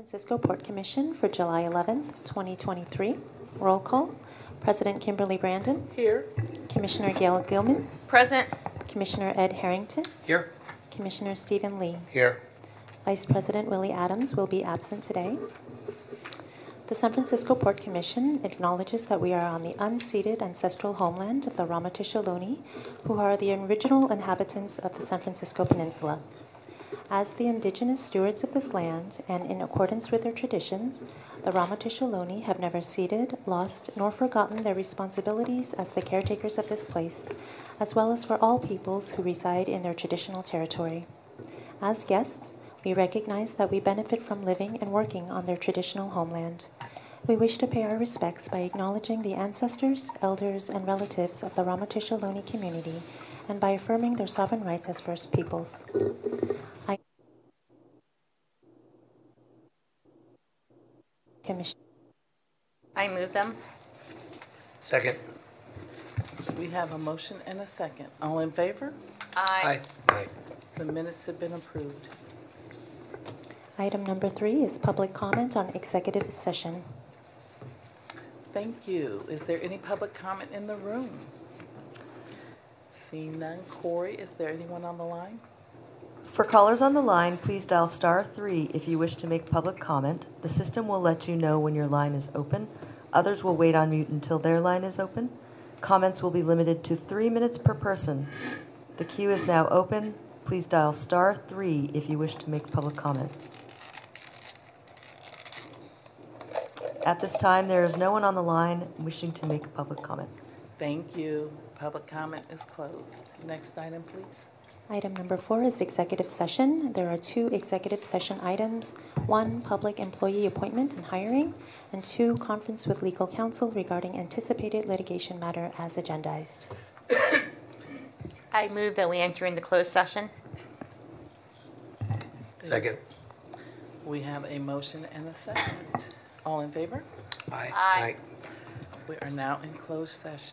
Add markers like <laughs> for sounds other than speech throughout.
Francisco Port Commission for July 11th, 2023. Roll call. President Kimberly Brandon, Here. Commissioner Gail Gilman, Present. Commissioner Ed Harrington, Here. Commissioner Stephen Lee. Here. Vice President Willie Adams will be absent today. The San Francisco Port Commission acknowledges that we are on the unceded ancestral homeland of the Ramaytush Ohlone, who are the original inhabitants of the San Francisco Peninsula. As the indigenous stewards of this land, and in accordance with their traditions, the Ramaytush Ohlone have never ceded, lost, nor forgotten their responsibilities as the caretakers of this place, as well as for all peoples who reside in their traditional territory. As guests, we recognize that we benefit from living and working on their traditional homeland. We wish to pay our respects by acknowledging the ancestors, elders, and relatives of the Ramaytush Ohlone community and by affirming their sovereign rights as First Peoples. I Commission. I move them. Second. We have a motion and a second. All in favor? Aye. Aye. The minutes have been approved. Item number three is public comment on executive session. Thank you. Is there any public comment in the room? Seeing none. Corey, is there anyone on the line? For callers on the line, please dial star three if you wish to make public comment. The system will let you know when your line is open. Others will wait on mute until their line is open. Comments will be limited to three minutes per person. The queue is now open. Please dial star three if you wish to make public comment. At this time, there is no one on the line wishing to make a public comment. Thank you. Public comment is closed. Next item, please. Item number four is executive session. There are two executive session items. One, public employee appointment and hiring, and two, conference with legal counsel regarding anticipated litigation matter as agendized. I move that we enter into closed session. Second. We have a motion and a second. All in favor? Aye. Aye. We are now in closed session.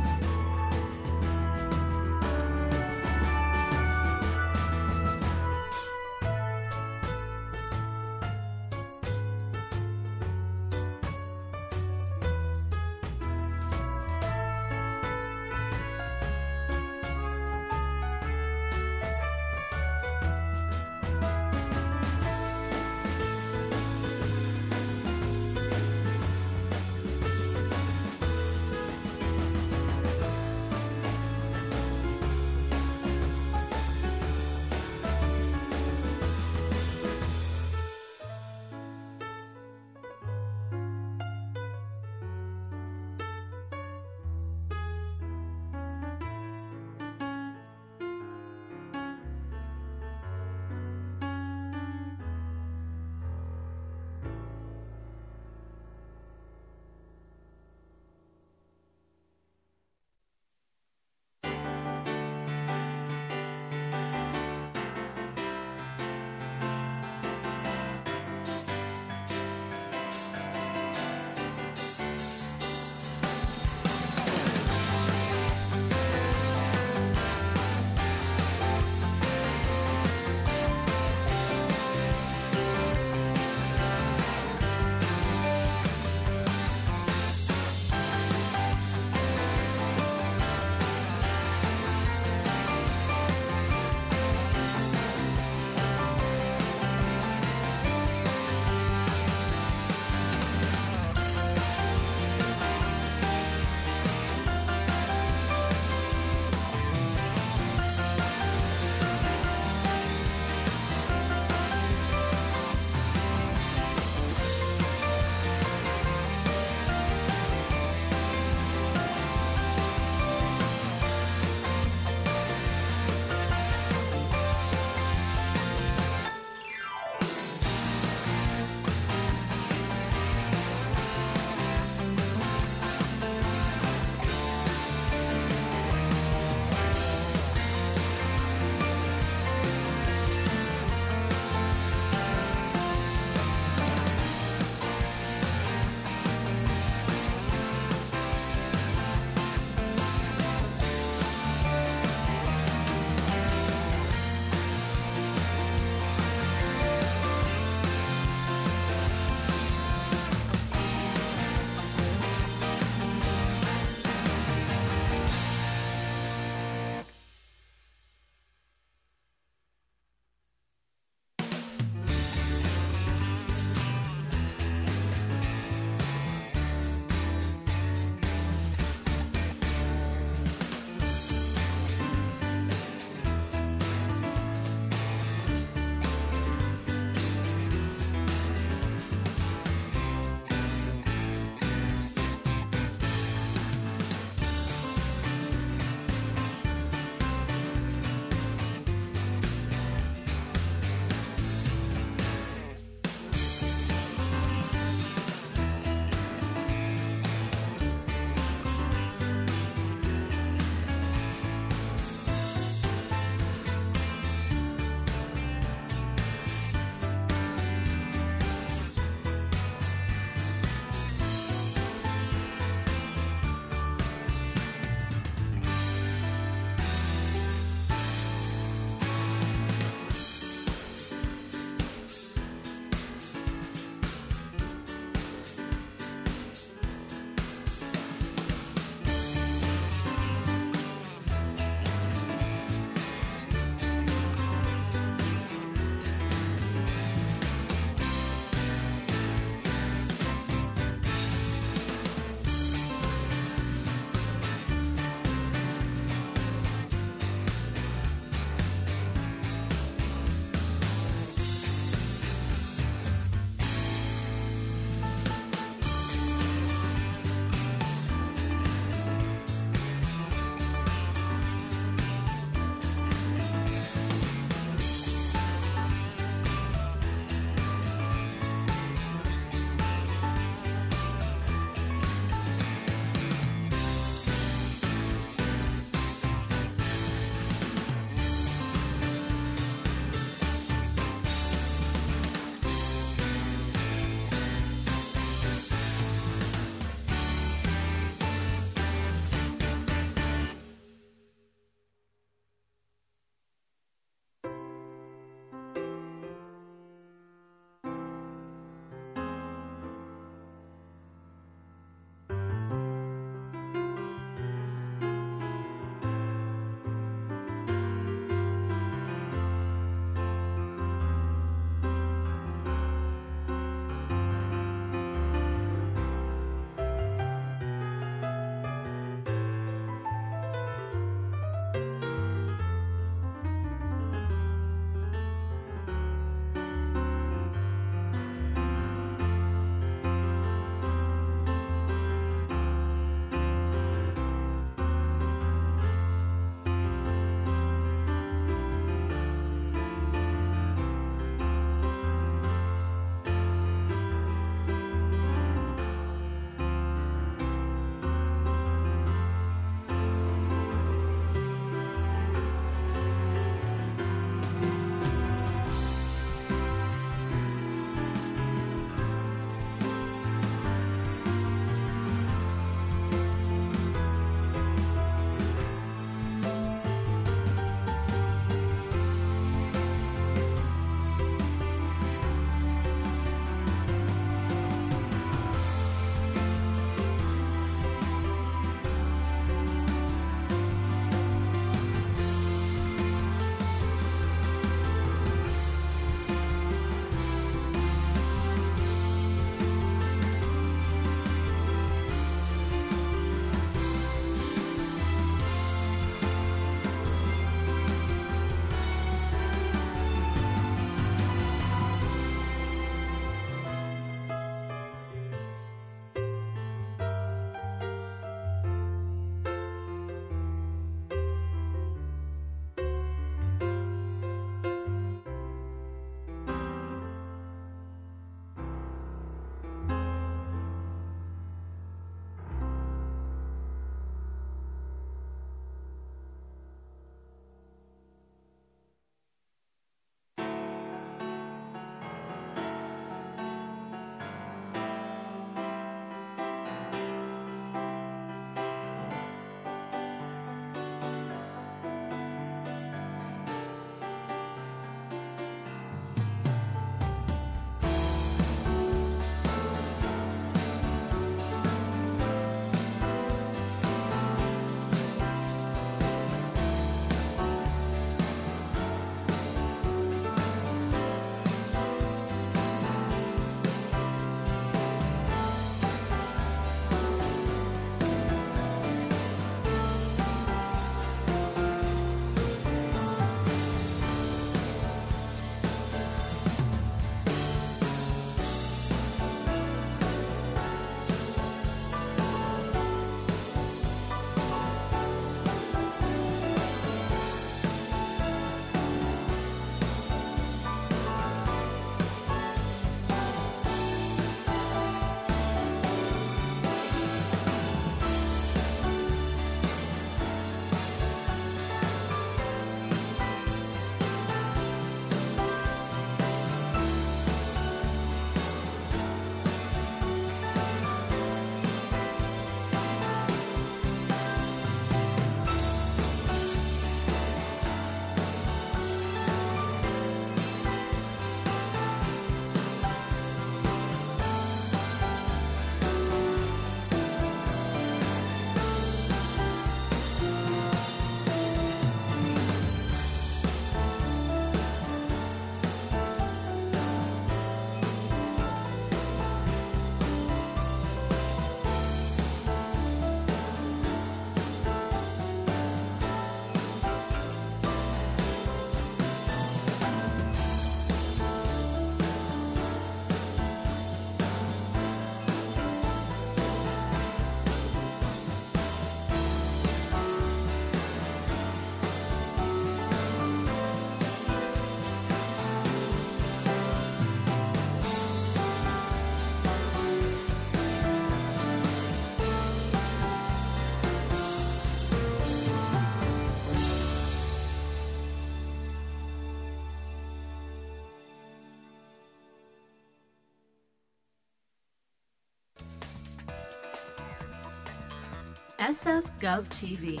SF Gov TV.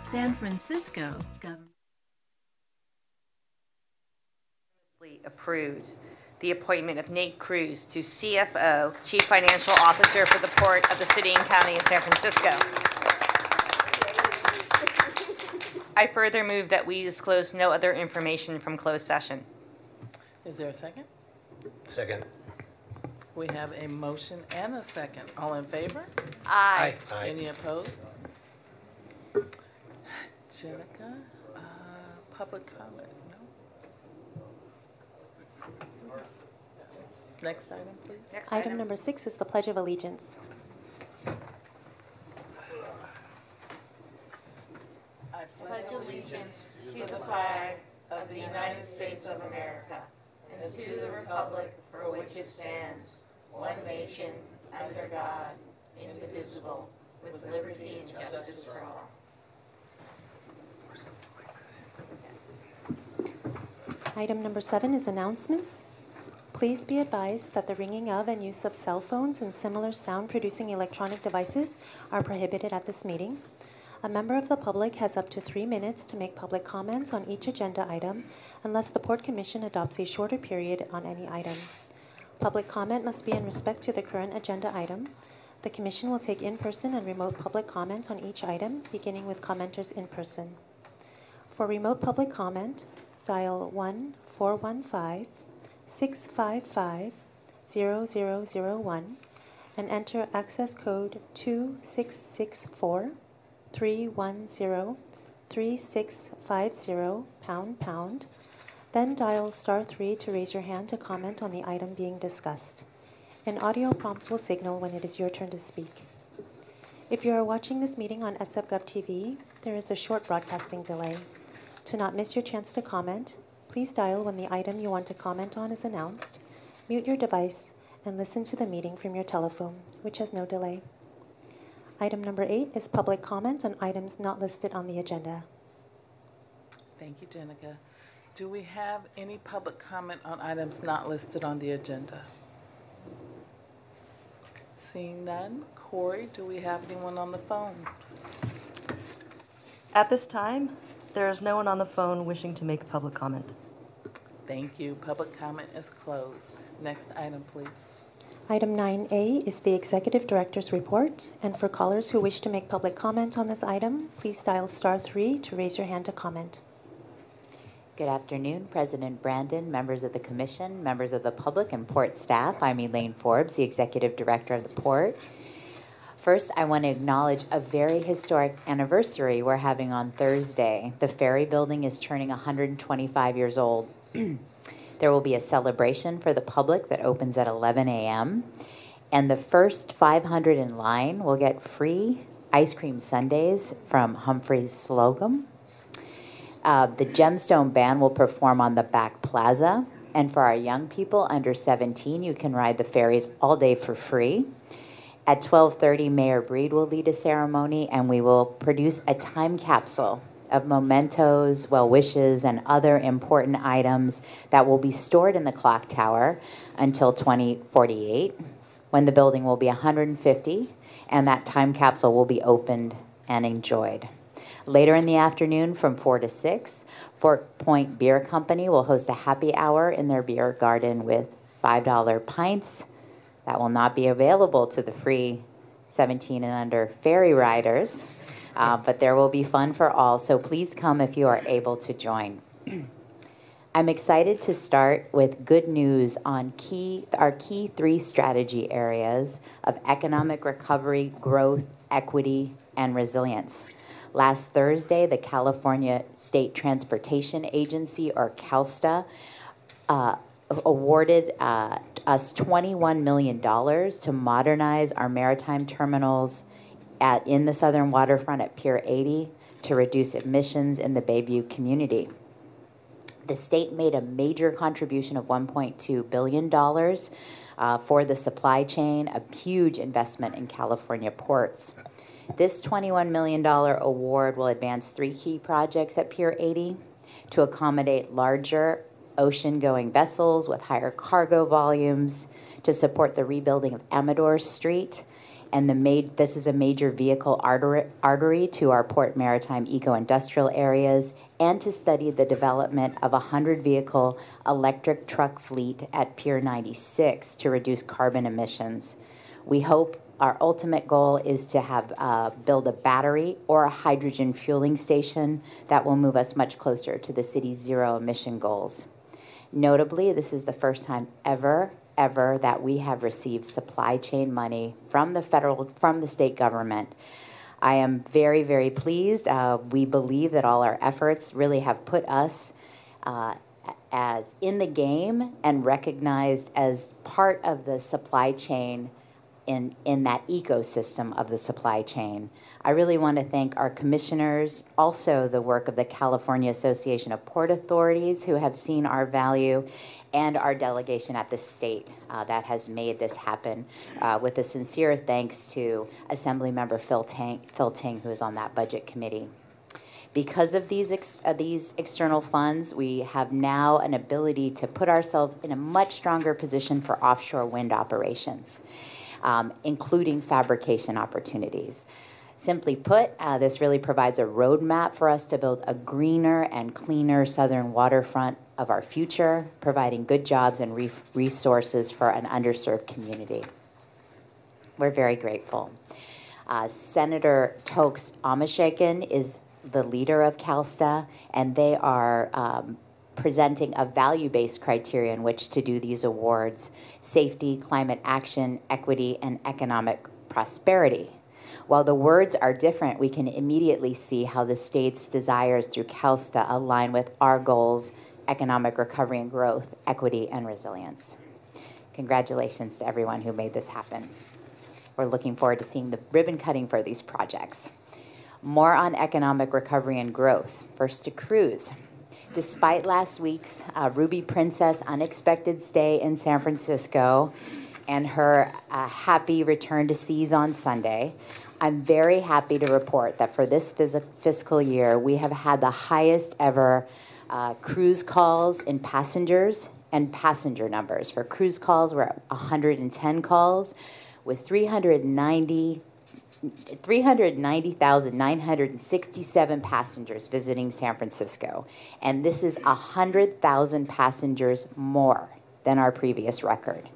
San Francisco Government. Approved the appointment of Nate Cruz to CFO, Chief Financial Officer for the Port of the City and County of San Francisco. I further move that we disclose no other information from closed session. Is there a second? Second. We have a motion and a second. All in favor? Aye. Aye. Any opposed? Jenica, uh, public comment, no? Next item, please. Next Item number six is the Pledge of Allegiance. I pledge allegiance to the flag of the United States of America and to the republic for which it stands, one nation, under God, indivisible, with liberty and justice for all. Item number seven is announcements. Please be advised that the ringing of and use of cell phones and similar sound-producing electronic devices are prohibited at this meeting. A member of the public has up to three minutes to make public comments on each agenda item unless the Port Commission adopts a shorter period on any item. Public comment must be in respect to the current agenda item. The Commission will take in-person and remote public comment on each item, beginning with commenters in person. For remote public comment, dial 1 415 655 0001 and enter access code 2664 310 3650 pound pound. Then dial star 3 to raise your hand to comment on the item being discussed. An audio prompt will signal when it is your turn to speak. If you are watching this meeting on SFGov TV, there is a short broadcasting delay. To not miss your chance to comment, please dial when the item you want to comment on is announced, mute your device, and listen to the meeting from your telephone, which has no delay. Item number eight is public comment on items not listed on the agenda. Thank you, Jenica. Do we have any public comment on items not listed on the agenda? Seeing none. Corey, do we have anyone on the phone? At this time, there is no one on the phone wishing to make public comment. Thank you. Public comment is closed. Next item, please. Item 9A is the Executive Director's Report, and for callers who wish to make public comment on this item, please dial star 3 to raise your hand to comment. Good afternoon, President Brandon, members of the Commission, members of the public, and Port staff. I'm Elaine Forbes, the Executive Director of the Port. First, I want to acknowledge a very historic anniversary we're having on Thursday. The ferry building is turning 125 years old. <clears throat> there will be a celebration for the public that opens at 11 a.m. And the first 500 in line will get free ice cream sundaes from Humphrey's Slocombe. Uh, the Gemstone Band will perform on the back plaza. And for our young people under 17, you can ride the ferries all day for free. At 12:30, Mayor Breed will lead a ceremony, and we will produce a time capsule of mementos, well wishes, and other important items that will be stored in the clock tower until 2048, when the building will be 150, and that time capsule will be opened and enjoyed. Later in the afternoon, from 4 to 6, Fort Point Beer Company will host a happy hour in their beer garden with $5 pints that will not be available to the free 17 and under ferry riders, uh, but there will be fun for all. So please come if you are able to join. <clears throat> I'm excited to start with good news on key our key three strategy areas of economic recovery, growth, equity, and resilience. Last Thursday, the California State Transportation Agency, or CalSTA, uh, awarded uh, us $21 million to modernize our maritime terminals at, in the southern waterfront at Pier 80 to reduce emissions in the Bayview community. The state made a major contribution of $1.2 billion uh, for the supply chain, a huge investment in California ports. This $21 million award will advance three key projects at Pier 80 to accommodate larger ocean going vessels with higher cargo volumes, to support the rebuilding of Amador Street, and the ma- this is a major vehicle artery, artery to our Port Maritime eco-industrial areas and to study the development of a 100 vehicle electric truck fleet at Pier 96 to reduce carbon emissions. We hope our ultimate goal is to have uh, build a battery or a hydrogen fueling station that will move us much closer to the city's zero emission goals. Notably, this is the first time ever, ever that we have received supply chain money from the federal, from the state government. I am very, very pleased. Uh, we believe that all our efforts really have put us uh, as in the game and recognized as part of the supply chain in, in that ecosystem of the supply chain. I really want to thank our commissioners, also the work of the California Association of Port Authorities, who have seen our value, and our delegation at the state uh, that has made this happen. Uh, with a sincere thanks to Assemblymember Phil, Phil Ting, who is on that budget committee. Because of these ex- uh, these external funds, we have now an ability to put ourselves in a much stronger position for offshore wind operations um, including fabrication opportunities. Simply put, uh, this really provides a roadmap for us to build a greener and cleaner southern waterfront of our future, providing good jobs and re- resources for an underserved community. We're very grateful. Uh, Senator Toks Omishakin is the leader of CalSTA, and they are um, presenting a value based criteria in which to do these awards safety, climate action, equity, and economic prosperity. While the words are different, we can immediately see how the state's desires through CalSTA align with our goals economic recovery and growth, equity, and resilience. Congratulations to everyone who made this happen. We're looking forward to seeing the ribbon cutting for these projects. More on economic recovery and growth. First to cruise. Despite last week's uh, Ruby Princess unexpected stay in San Francisco and her uh, happy return to seas on Sunday, I'm very happy to report that for this phys- fiscal year, we have had the highest ever uh, cruise calls in passengers and passenger numbers. For cruise calls, we're at 110 calls with 390 390,967 passengers visiting San Francisco. And this is 100,000 passengers more than our previous record.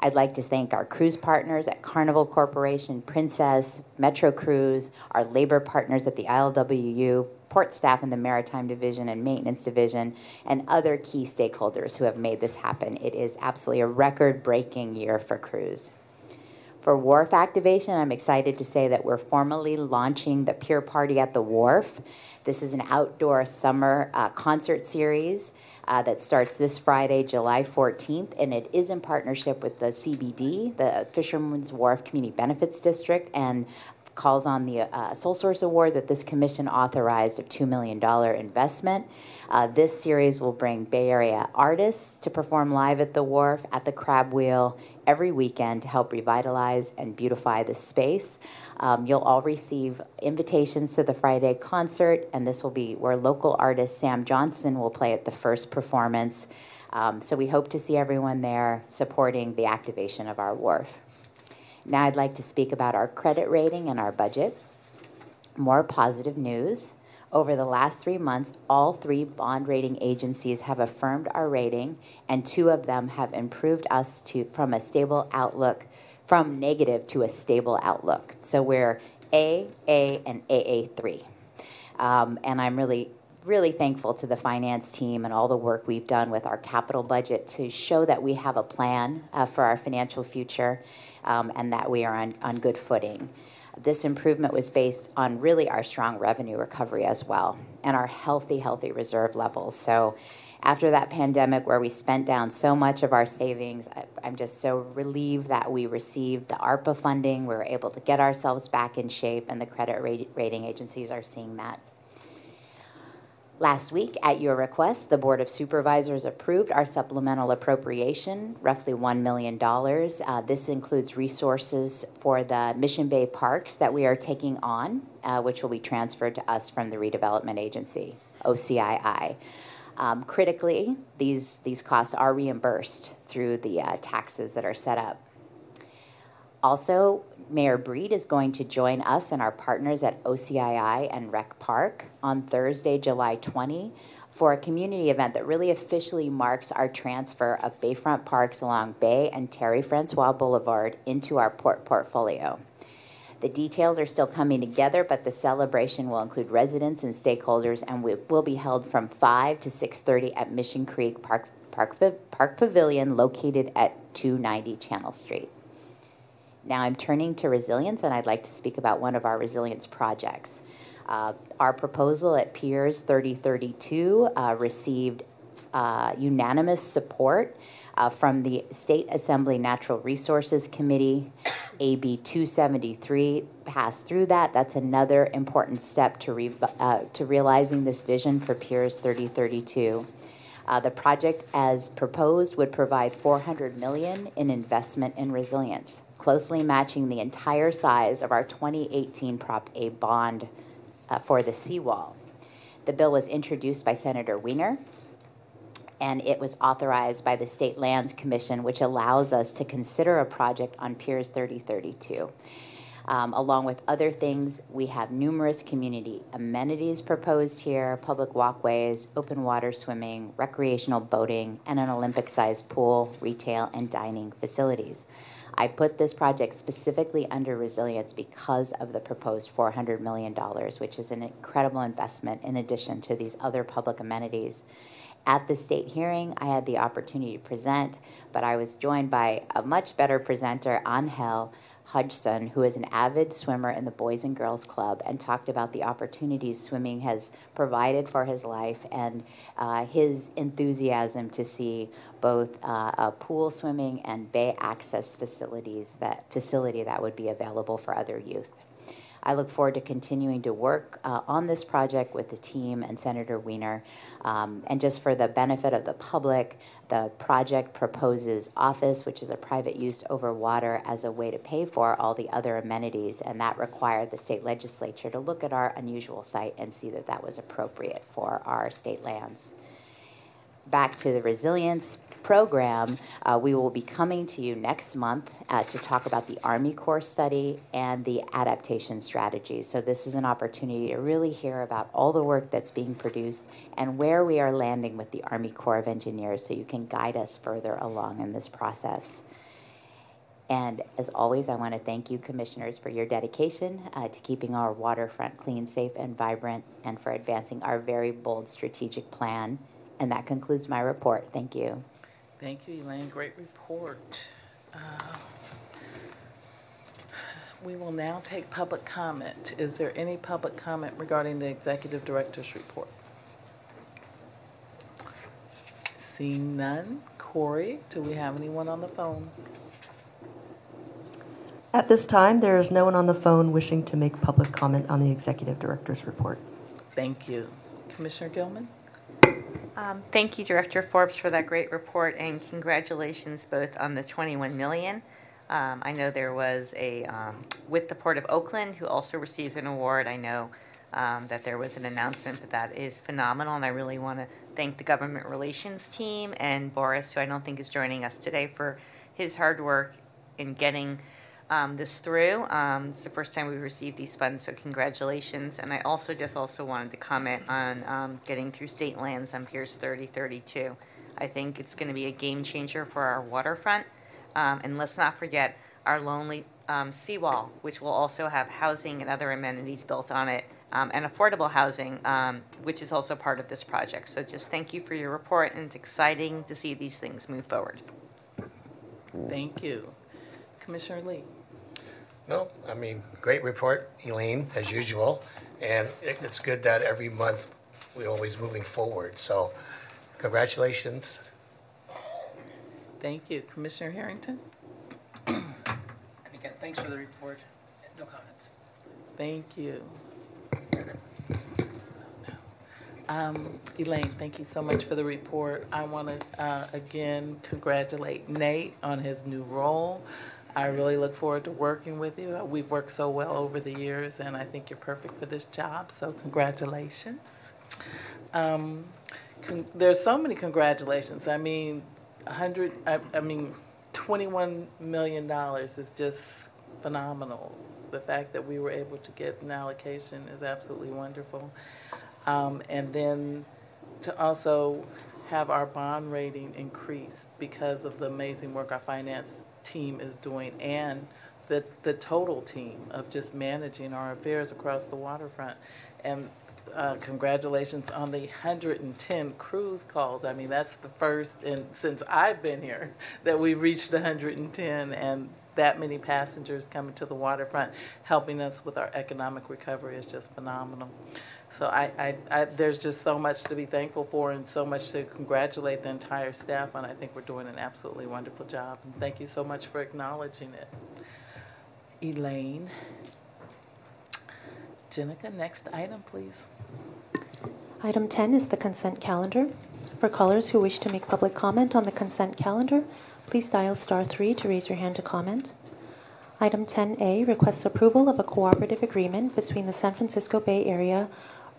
I'd like to thank our cruise partners at Carnival Corporation, Princess, Metro Cruise, our labor partners at the ILWU, port staff in the Maritime Division and Maintenance Division, and other key stakeholders who have made this happen. It is absolutely a record breaking year for cruise. For Wharf activation, I'm excited to say that we're formally launching the Pier Party at the Wharf. This is an outdoor summer uh, concert series uh, that starts this Friday, July 14th, and it is in partnership with the CBD, the Fisherman's Wharf Community Benefits District, and calls on the uh, Sole Source Award that this commission authorized of $2 million investment. Uh, this series will bring Bay Area artists to perform live at the wharf, at the crab wheel, every weekend to help revitalize and beautify the space. Um, you'll all receive invitations to the Friday concert, and this will be where local artist Sam Johnson will play at the first performance. Um, so we hope to see everyone there supporting the activation of our wharf. Now I'd like to speak about our credit rating and our budget. More positive news. Over the last three months, all three bond rating agencies have affirmed our rating, and two of them have improved us to from a stable outlook, from negative to a stable outlook. So we're A, A, and AA3. Um, and I'm really really thankful to the finance team and all the work we've done with our capital budget to show that we have a plan uh, for our financial future um, and that we are on, on good footing. This improvement was based on really our strong revenue recovery as well and our healthy, healthy reserve levels. So, after that pandemic where we spent down so much of our savings, I, I'm just so relieved that we received the ARPA funding. We were able to get ourselves back in shape, and the credit rating agencies are seeing that. Last week, at your request, the Board of Supervisors approved our supplemental appropriation, roughly $1 million. Uh, this includes resources for the Mission Bay parks that we are taking on, uh, which will be transferred to us from the Redevelopment Agency, OCII. Um, critically, these, these costs are reimbursed through the uh, taxes that are set up. Also, Mayor Breed is going to join us and our partners at OCII and Rec Park on Thursday, July 20, for a community event that really officially marks our transfer of Bayfront Parks along Bay and Terry Francois Boulevard into our port portfolio. The details are still coming together, but the celebration will include residents and stakeholders and will be held from 5 to 6:30 at Mission Creek Park Park, Park Pavilion located at 290 Channel Street. Now I'm turning to resilience, and I'd like to speak about one of our resilience projects. Uh, our proposal at Piers 3032 uh, received uh, unanimous support uh, from the State Assembly Natural Resources Committee. AB 273 passed through that. That's another important step to, re- uh, to realizing this vision for Piers 3032. Uh, the project, as proposed, would provide 400 million in investment in resilience, closely matching the entire size of our 2018 Prop A bond uh, for the seawall. The bill was introduced by Senator Wiener, and it was authorized by the State Lands Commission, which allows us to consider a project on Piers 3032. Um, along with other things, we have numerous community amenities proposed here public walkways, open water swimming, recreational boating, and an Olympic sized pool, retail, and dining facilities. I put this project specifically under resilience because of the proposed $400 million, which is an incredible investment in addition to these other public amenities. At the state hearing, I had the opportunity to present, but I was joined by a much better presenter, Angel Hudson, who is an avid swimmer in the Boys and Girls Club, and talked about the opportunities swimming has provided for his life and uh, his enthusiasm to see both uh, a pool swimming and bay access facilities that facility that would be available for other youth. I look forward to continuing to work uh, on this project with the team and Senator Wiener. Um, and just for the benefit of the public, the project proposes office, which is a private use over water, as a way to pay for all the other amenities. And that required the state legislature to look at our unusual site and see that that was appropriate for our state lands back to the resilience program, uh, we will be coming to you next month uh, to talk about the Army Corps study and the adaptation strategies. So, this is an opportunity to really hear about all the work that's being produced and where we are landing with the Army Corps of Engineers so you can guide us further along in this process. And as always, I want to thank you, commissioners, for your dedication uh, to keeping our waterfront clean, safe, and vibrant, and for advancing our very bold strategic plan. And that concludes my report. Thank you. Thank you, Elaine. Great report. Uh, We will now take public comment. Is there any public comment regarding the executive director's report? Seeing none. Corey, do we have anyone on the phone? At this time, there is no one on the phone wishing to make public comment on the executive director's report. Thank you. Commissioner Gilman? Um, Thank you, Director Forbes, for that great report, and congratulations both on the 21 million. Um, I know there was a, um, with the Port of Oakland, who also receives an award. I know um, that there was an announcement, but that is phenomenal, and I really want to thank the government relations team and Boris, who I don't think is joining us today, for his hard work in getting um, this through. Um, it's the first time we've received these funds, so congratulations. And I also just also wanted to comment on um, getting through state lands on Piers 3032. I think it's going to be a game changer for our waterfront. Um, and let's not forget our lonely um, seawall, which will also have housing and other amenities built on it, um, and affordable housing, which is also part of this project. So just thank you for your report, and it's exciting to see these things move forward. Thank you. Commissioner Lee? No, I mean, great report, Elaine, as usual. And it- it's good that every month we're always moving forward. So congratulations. Thank you. Commissioner Harrington? And again, thanks for the report. No comments. Thank you. Um, Elaine, thank you so much for the report. I want to, uh, again, congratulate Nate on his new role. I really look forward to working with you. We've worked so well over the years, and I think you're perfect for this job, so congratulations. Um, con- There's so many congratulations. I mean, hundred, I, I mean, twenty-one million dollars is just phenomenal. The fact that we were able to get an allocation is absolutely wonderful. Um, and then to also have our bond rating increase because of the amazing work our finance team is doing and the, the total team of just managing our affairs across the waterfront. And uh, congratulations on the 110 cruise calls. I mean, that's the first in, since I've been here that we reached 110 and that many passengers coming to the waterfront, helping us with our economic recovery is just phenomenal. So I, I, I, there's just so much to be thankful for and so much to congratulate the entire staff on. I think we're doing an absolutely wonderful job. And thank you so much for acknowledging it. Elaine. Jenica, next item, please. Item 10 is the consent calendar. For callers who wish to make public comment on the consent calendar, please dial star 3 to raise your hand to comment. Item 10A requests approval of a cooperative agreement between the San Francisco Bay Area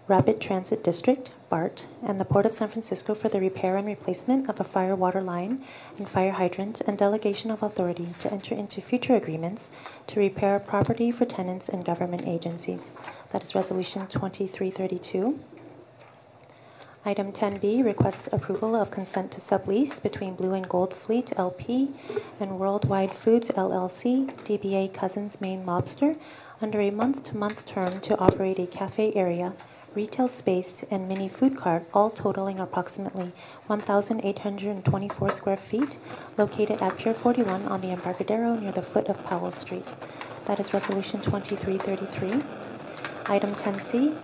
Rapid Transit District, BART, and the Port of San Francisco for the repair and replacement of a fire water line and fire hydrant and delegation of authority to enter into future agreements to repair property for tenants and government agencies. That is Resolution 2332. Item 10B requests approval of consent to sublease between Blue and Gold Fleet LP and Worldwide Foods LLC, DBA Cousins Maine Lobster, under a month-to-month term to operate a cafe area, retail space, and mini food cart, all totaling approximately 1,824 square feet, located at Pier 41 on the Embarcadero near the foot of Powell Street. That is Resolution 2333. Item 10C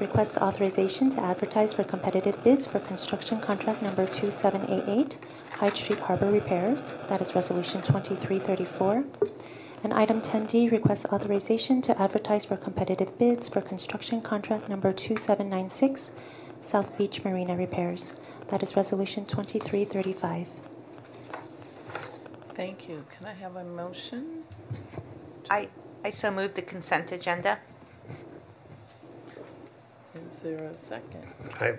requests authorization to advertise for competitive bids for construction contract number 2788, Hyde Street Harbor Repairs. That is Resolution 2334. And item 10D requests authorization to advertise for competitive bids for construction contract number 2796, South Beach Marina Repairs. That is Resolution 2335. Thank you. Can I have a motion? I, I so move the consent agenda. Is there a second? I,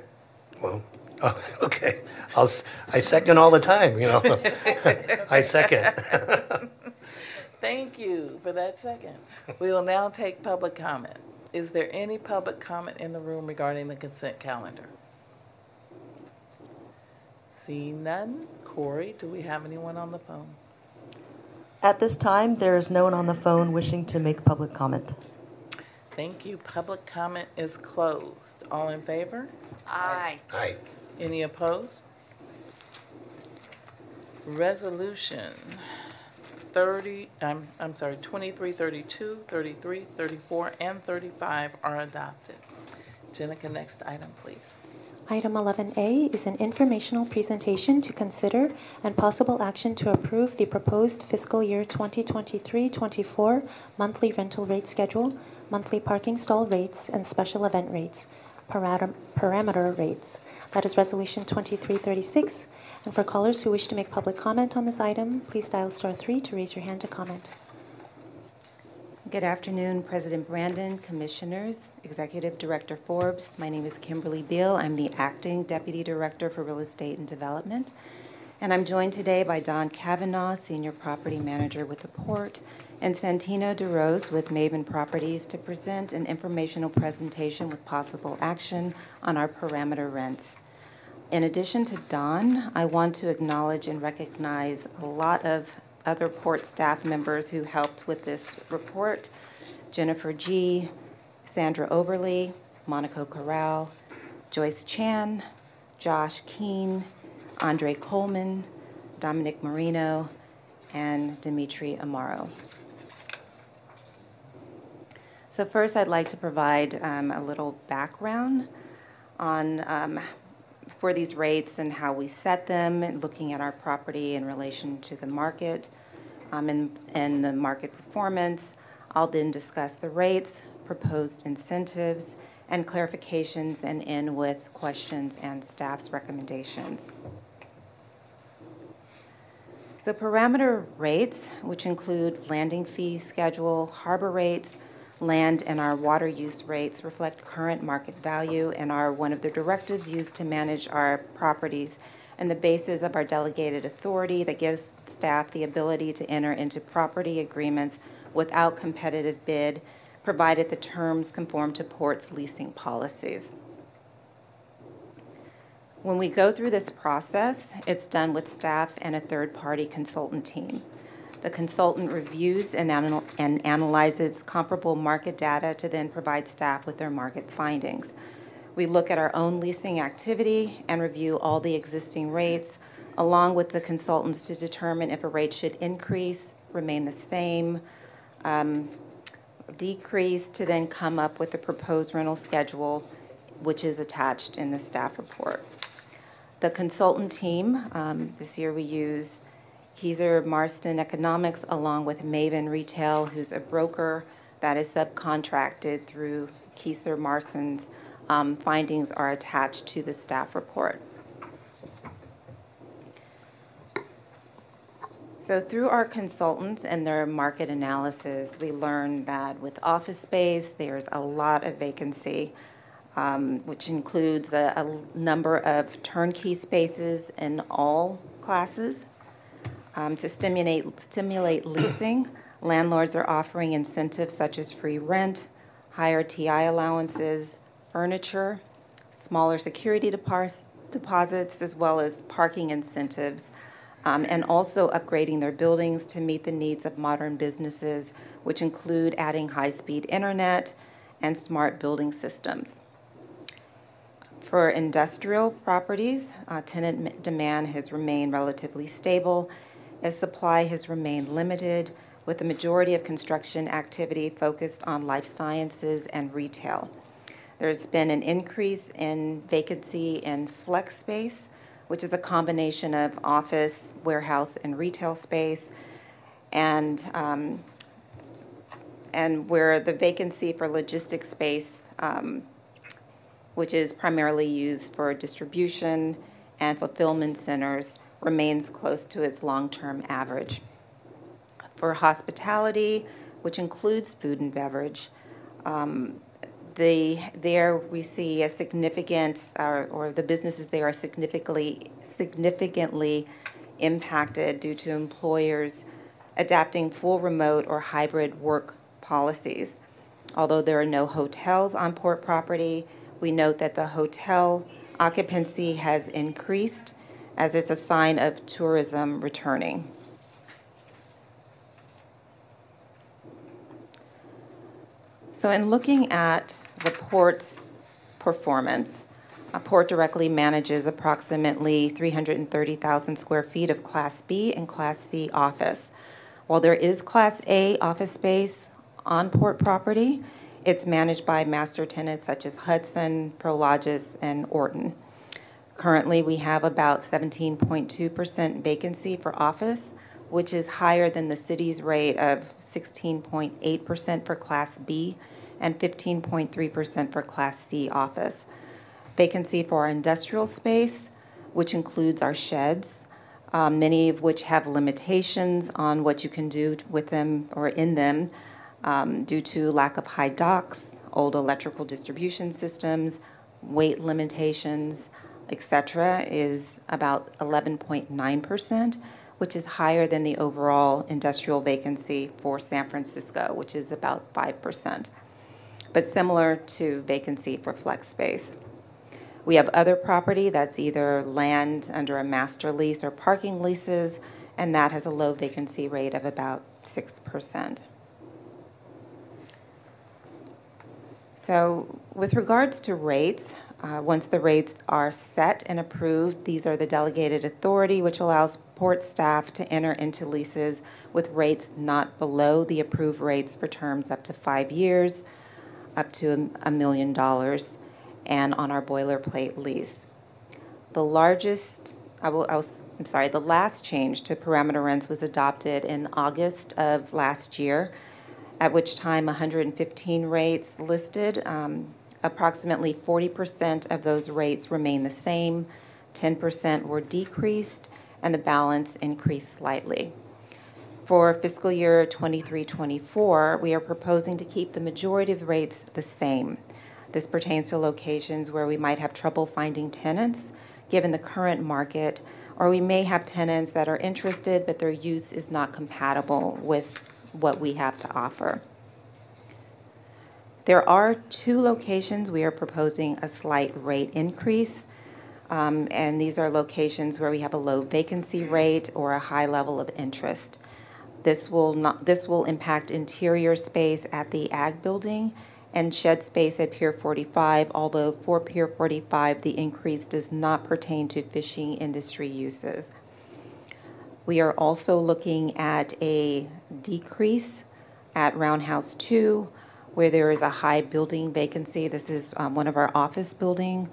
well, oh, <laughs> okay. I'll, s- I second all the time, you know. <laughs> <laughs> I second. Thank you for that second. We will now take public comment. Is there any public comment in the room regarding the consent calendar? Seeing none. Corey, do we have anyone on the phone? At this time, there is no one on the phone wishing to make public comment. Thank you. Public comment is closed. All in favor? Aye. Aye. Any opposed? Resolution 30, I'm, I'm sorry, 23, 32, 33, 34, and 35 are adopted. Jenica, next item, please. Item 11A is an informational presentation to consider and possible action to approve the proposed fiscal year 2023-24 monthly rental rate schedule, monthly parking stall rates, and special event rates, parameter parameter rates. That is Resolution 2336. And for callers who wish to make public comment on this item, please dial star 3 to raise your hand to comment. Good afternoon, President Brandon, Commissioners, Executive Director Forbes. My name is Kimberly Beal. I'm the Acting Deputy Director for Real Estate and Development. And I'm joined today by Don Kavanaugh, Senior Property Manager with the Port, and Santino DeRose with Maven Properties to present an informational presentation with possible action on our parameter rents. In addition to Don, I want to acknowledge and recognize a lot of other port staff members who helped with this report. Jennifer G., Sandra Oberly, Monaco Corral, Joyce Chan, Josh Keen, Andre Coleman, Dominic Marino, and Dimitri Amaro. So first, I'd like to provide um, a little background on um, for these rates and how we set them, and looking at our property in relation to the market um, and, and the market performance. I'll then discuss the rates, proposed incentives, and clarifications, and end with questions and staff's recommendations. So parameter rates, which include landing fee schedule, harbor rates, land and our water use rates reflect current market value and are one of the directives used to manage our properties and the basis of our delegated authority that gives staff the ability to enter into property agreements without competitive bid, provided the terms conform to Port's leasing policies. When we go through this process, it's done with staff and a third-party consultant team. The consultant reviews and, anal- and analyzes comparable market data to then provide staff with their market findings. We look at our own leasing activity and review all the existing rates, along with the consultants to determine if a rate should increase, remain the same, um, decrease, to then come up with the proposed rental schedule, which is attached in the staff report. The consultant team, um, this year we use Keyser Marston Economics along with Maven Retail, who's a broker that is subcontracted through Keyser Marston's. Um, findings are attached to the staff report. So through our consultants and their market analysis, we learned that with office space, there's a lot of vacancy um, which includes a, a, number of turnkey spaces in all classes. Um, to stimulate, stimulate leasing, landlords are offering incentives such as free rent, higher TI allowances, furniture, smaller security deposits, as well as parking incentives, um, and also upgrading their buildings to meet the needs of modern businesses, which include adding high speed internet and smart building systems. For industrial properties, uh, tenant demand has remained relatively stable as supply has remained limited, with the majority of construction activity focused on life sciences and retail. There's been an increase in vacancy in flex space, which is a combination of office, warehouse, and retail space. And um, and where the vacancy for logistics space um, which is primarily used for distribution and fulfillment centers, remains close to its long term average. For hospitality, which includes food and beverage, um, the, there we see a significant, uh, or the businesses there are significantly, significantly impacted due to employers adapting full remote or hybrid work policies. Although there are no hotels on port property, we note that the hotel occupancy has increased as it's a sign of tourism returning. So, in looking at the port's performance, a port directly manages approximately 330,000 square feet of Class B and Class C office. While there is Class A office space on port property, it's managed by master tenants such as Hudson, Prologis, and Orton. Currently, we have about 17.2% vacancy for office, which is higher than the city's rate of 16.8% for Class B and 15.3% for Class C office. Vacancy for our industrial space, which includes our sheds, um, many of which have limitations on what you can do with them or in them um, due to lack of high docks, old electrical distribution systems, weight limitations, etc., is about 11.9%, which is higher than the overall industrial vacancy for San Francisco, which is about 5%, but similar to vacancy for flex space. We have other property that's either land under a master lease or parking leases, and that has a low vacancy rate of about 6%. So, with regards to rates, uh, once the rates are set and approved, these are the delegated authority, which allows port staff to enter into leases with rates not below the approved rates for terms up to five years, up to a million dollars, and on our boilerplate lease. The largest, I will, I was, I'm sorry, the last change to parameter rents was adopted in August of last year at which time 115 rates listed. Um, approximately 40% of those rates remain the same, 10% were decreased, and the balance increased slightly. For fiscal year 23 24, we are proposing to keep the majority of rates the same. This pertains to locations where we might have trouble finding tenants given the current market, or we may have tenants that are interested but their use is not compatible with what we have to offer. There are two locations we are proposing a slight rate increase. Um, and these are locations where we have a low vacancy rate or a high level of interest. This will not this will impact interior space at the ag building and shed space at Pier 45, although for Pier 45 the increase does not pertain to fishing industry uses. We are also looking at a decrease at Roundhouse 2 where there is a high building vacancy. This is um, one of our office buildings.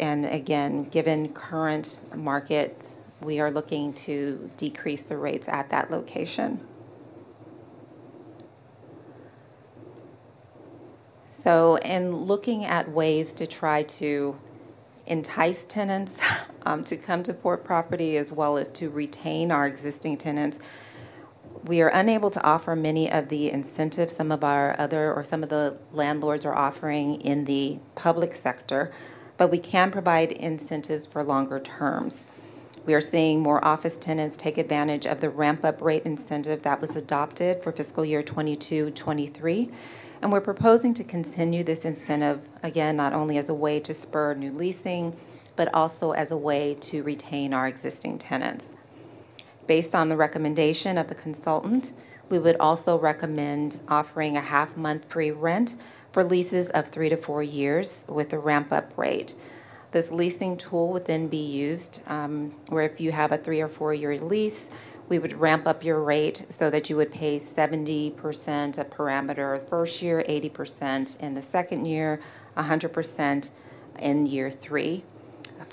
And again, given current market, we are looking to decrease the rates at that location. So, in looking at ways to try to entice tenants <laughs> um, to come to port property as well as to retain our existing tenants, we are unable to offer many of the incentives some of our other or some of the landlords are offering in the public sector, but we can provide incentives for longer terms. We are seeing more office tenants take advantage of the ramp up rate incentive that was adopted for fiscal year 22 23. And we're proposing to continue this incentive, again, not only as a way to spur new leasing, but also as a way to retain our existing tenants. Based on the recommendation of the consultant, we would also recommend offering a half month free rent for leases of three to four years with a ramp up rate. This leasing tool would then be used um, where if you have a three or four year lease, we would ramp up your rate so that you would pay 70% a parameter first year, 80% in the second year, 100% in year three.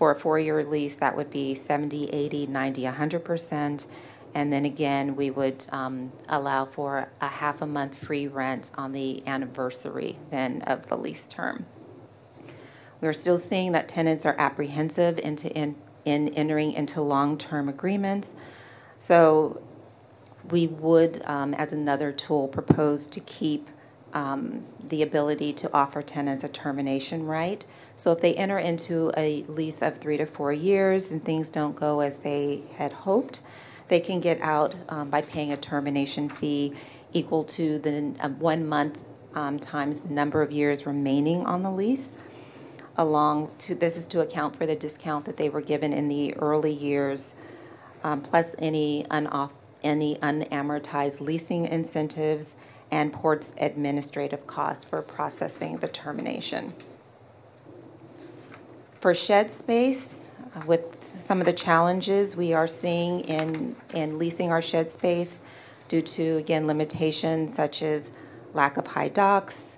For a four year lease, that would be 70, 80, 90, 100%. And then again, we would um, allow for a half a month free rent on the anniversary then of the lease term. We're still seeing that tenants are apprehensive into in, in entering into long-term agreements. So we would, um, as another tool, propose to keep um, the ability to offer tenants a termination right. So if they enter into a lease of three to four years and things don't go as they had hoped, they can get out um, by paying a termination fee equal to the uh, one month um, times the number of years remaining on the lease along to this is to account for the discount that they were given in the early years, um, plus any unoff any unamortized leasing incentives and ports administrative costs for processing the termination. For shed space, uh, with some of the challenges we are seeing in, in leasing our shed space due to, again, limitations such as lack of high docks,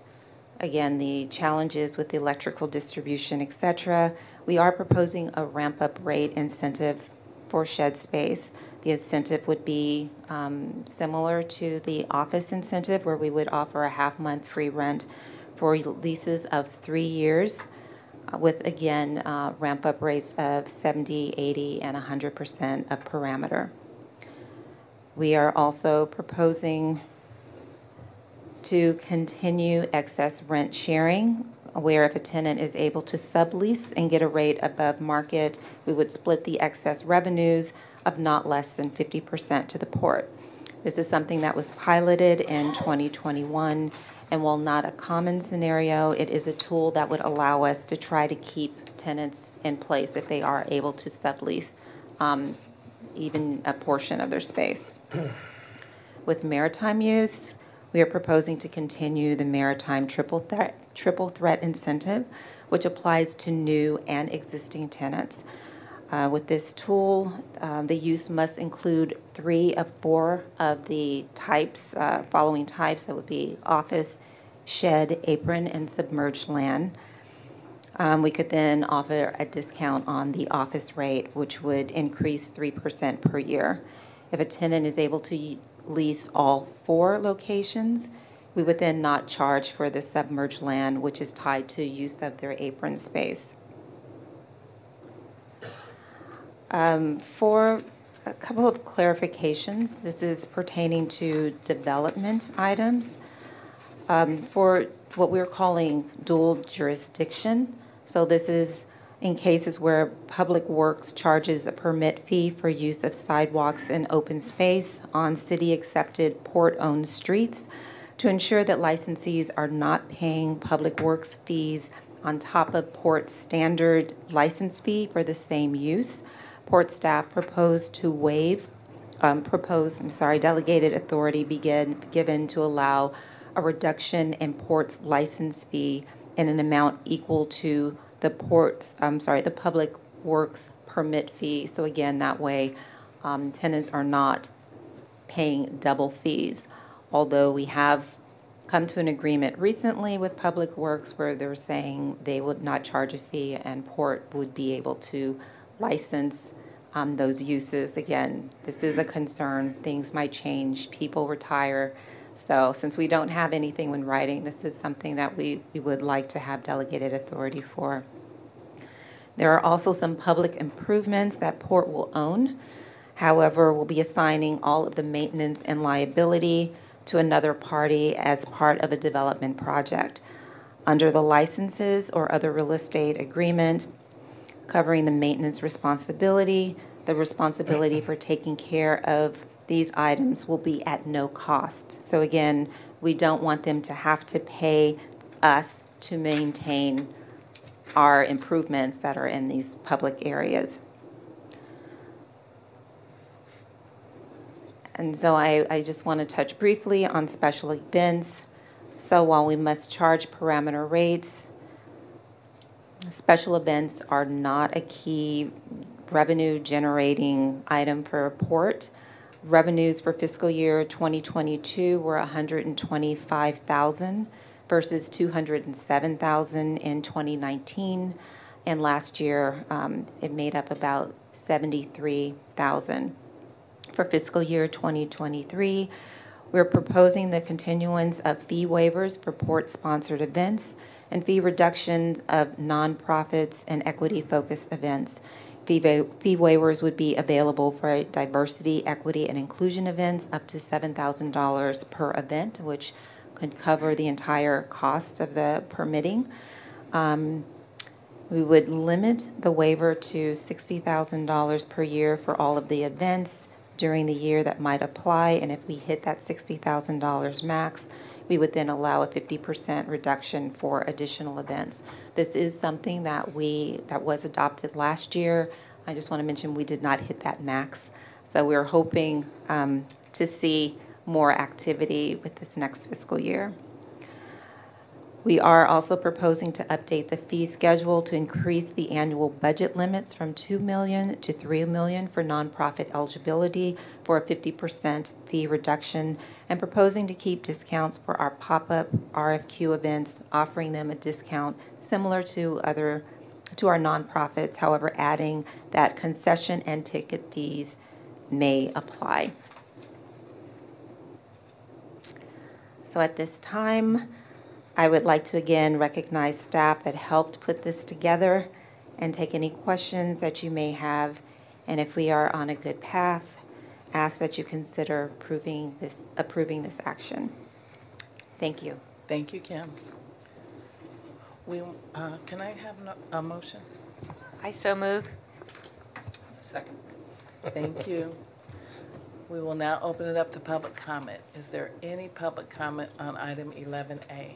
again, the challenges with the electrical distribution, et cetera, we are proposing a ramp-up rate incentive for shed space. The incentive would be um, similar to the office incentive, where we would offer a half-month free rent for leases of three years, uh, with, again, uh, ramp-up rates of 70, 80, and 100% of parameter. We are also proposing to continue excess rent sharing, where if a tenant is able to sublease and get a rate above market, we would split the excess revenues of not less than 50% to the port. This is something that was piloted in 2021, and while not a common scenario, it is a tool that would allow us to try to keep tenants in place if they are able to sublease um, even a portion of their space. <clears throat> With maritime use, we are proposing to continue the maritime triple threat, triple threat incentive, which applies to new and existing tenants. Uh, with this tool, um, the use must include three of four of the types, uh, following types that would be office, shed, apron, and submerged land. Um, we could then offer a discount on the office rate, which would increase 3% per year. If a tenant is able to lease all four locations, we would then not charge for the submerged land, which is tied to use of their apron space. Um, for a couple of clarifications, this is pertaining to development items. Um, for what we're calling dual jurisdiction, so this is in cases where Public Works charges a permit fee for use of sidewalks and open space on city-accepted port-owned streets to ensure that licensees are not paying Public Works fees on top of Port's standard license fee for the same use. Port staff proposed to waive, um, proposed, I'm sorry, delegated authority begin, given to allow a reduction in Port's license fee in an amount equal to the port's, I'm sorry, the Public Works permit fee. So again, that way, um, tenants are not paying double fees. Although we have come to an agreement recently with Public Works where they're saying they would not charge a fee and Port would be able to license um, those uses. Again, this is a concern. Things might change. People retire. So since we don't have anything in writing, this is something that we, we would like to have delegated authority for. There are also some public improvements that Port will own. However, we'll be assigning all of the maintenance and liability to another party as part of a development project. Under the licenses or other real estate agreement covering the maintenance responsibility, the responsibility for taking care of these items will be at no cost. So again, we don't want them to have to pay us to maintain our improvements that are in these public areas. And so I, I just want to touch briefly on special events. So while we must charge parameter rates, special events are not a key revenue generating item for a port. Revenues for fiscal year 2022 were 125,000 versus 207,000 in 2019, and last year um, it made up about 73,000. For fiscal year 2023, we're proposing the continuance of fee waivers for port-sponsored events and fee reductions of nonprofits and equity-focused events. Fee, fee waivers would be available for diversity, equity, and inclusion events up to $7,000 per event, which could cover the entire cost of the permitting. Um, we would limit the waiver to $60,000 per year for all of the events during the year that might apply, and if we hit that $60,000 max, we would then allow a 50% reduction for additional events. This is something that we, that was adopted last year. I just want to mention we did not hit that max. So we're hoping um, to see more activity with this next fiscal year. We are also proposing to update the fee schedule to increase the annual budget limits from 2 million to 3 million for nonprofit eligibility for a 50% fee reduction and proposing to keep discounts for our pop-up RFQ events, offering them a discount similar to other to our nonprofits, however, adding that concession and ticket fees may apply. So at this time, I would like to again recognize staff that helped put this together and take any questions that you may have. And if we are on a good path, ask that you consider approving this, approving this action. Thank you. Thank you, Kim. We, uh, can I have no- a motion? I so move. Second. Thank you. We will now open it up to public comment. Is there any public comment on item 11A?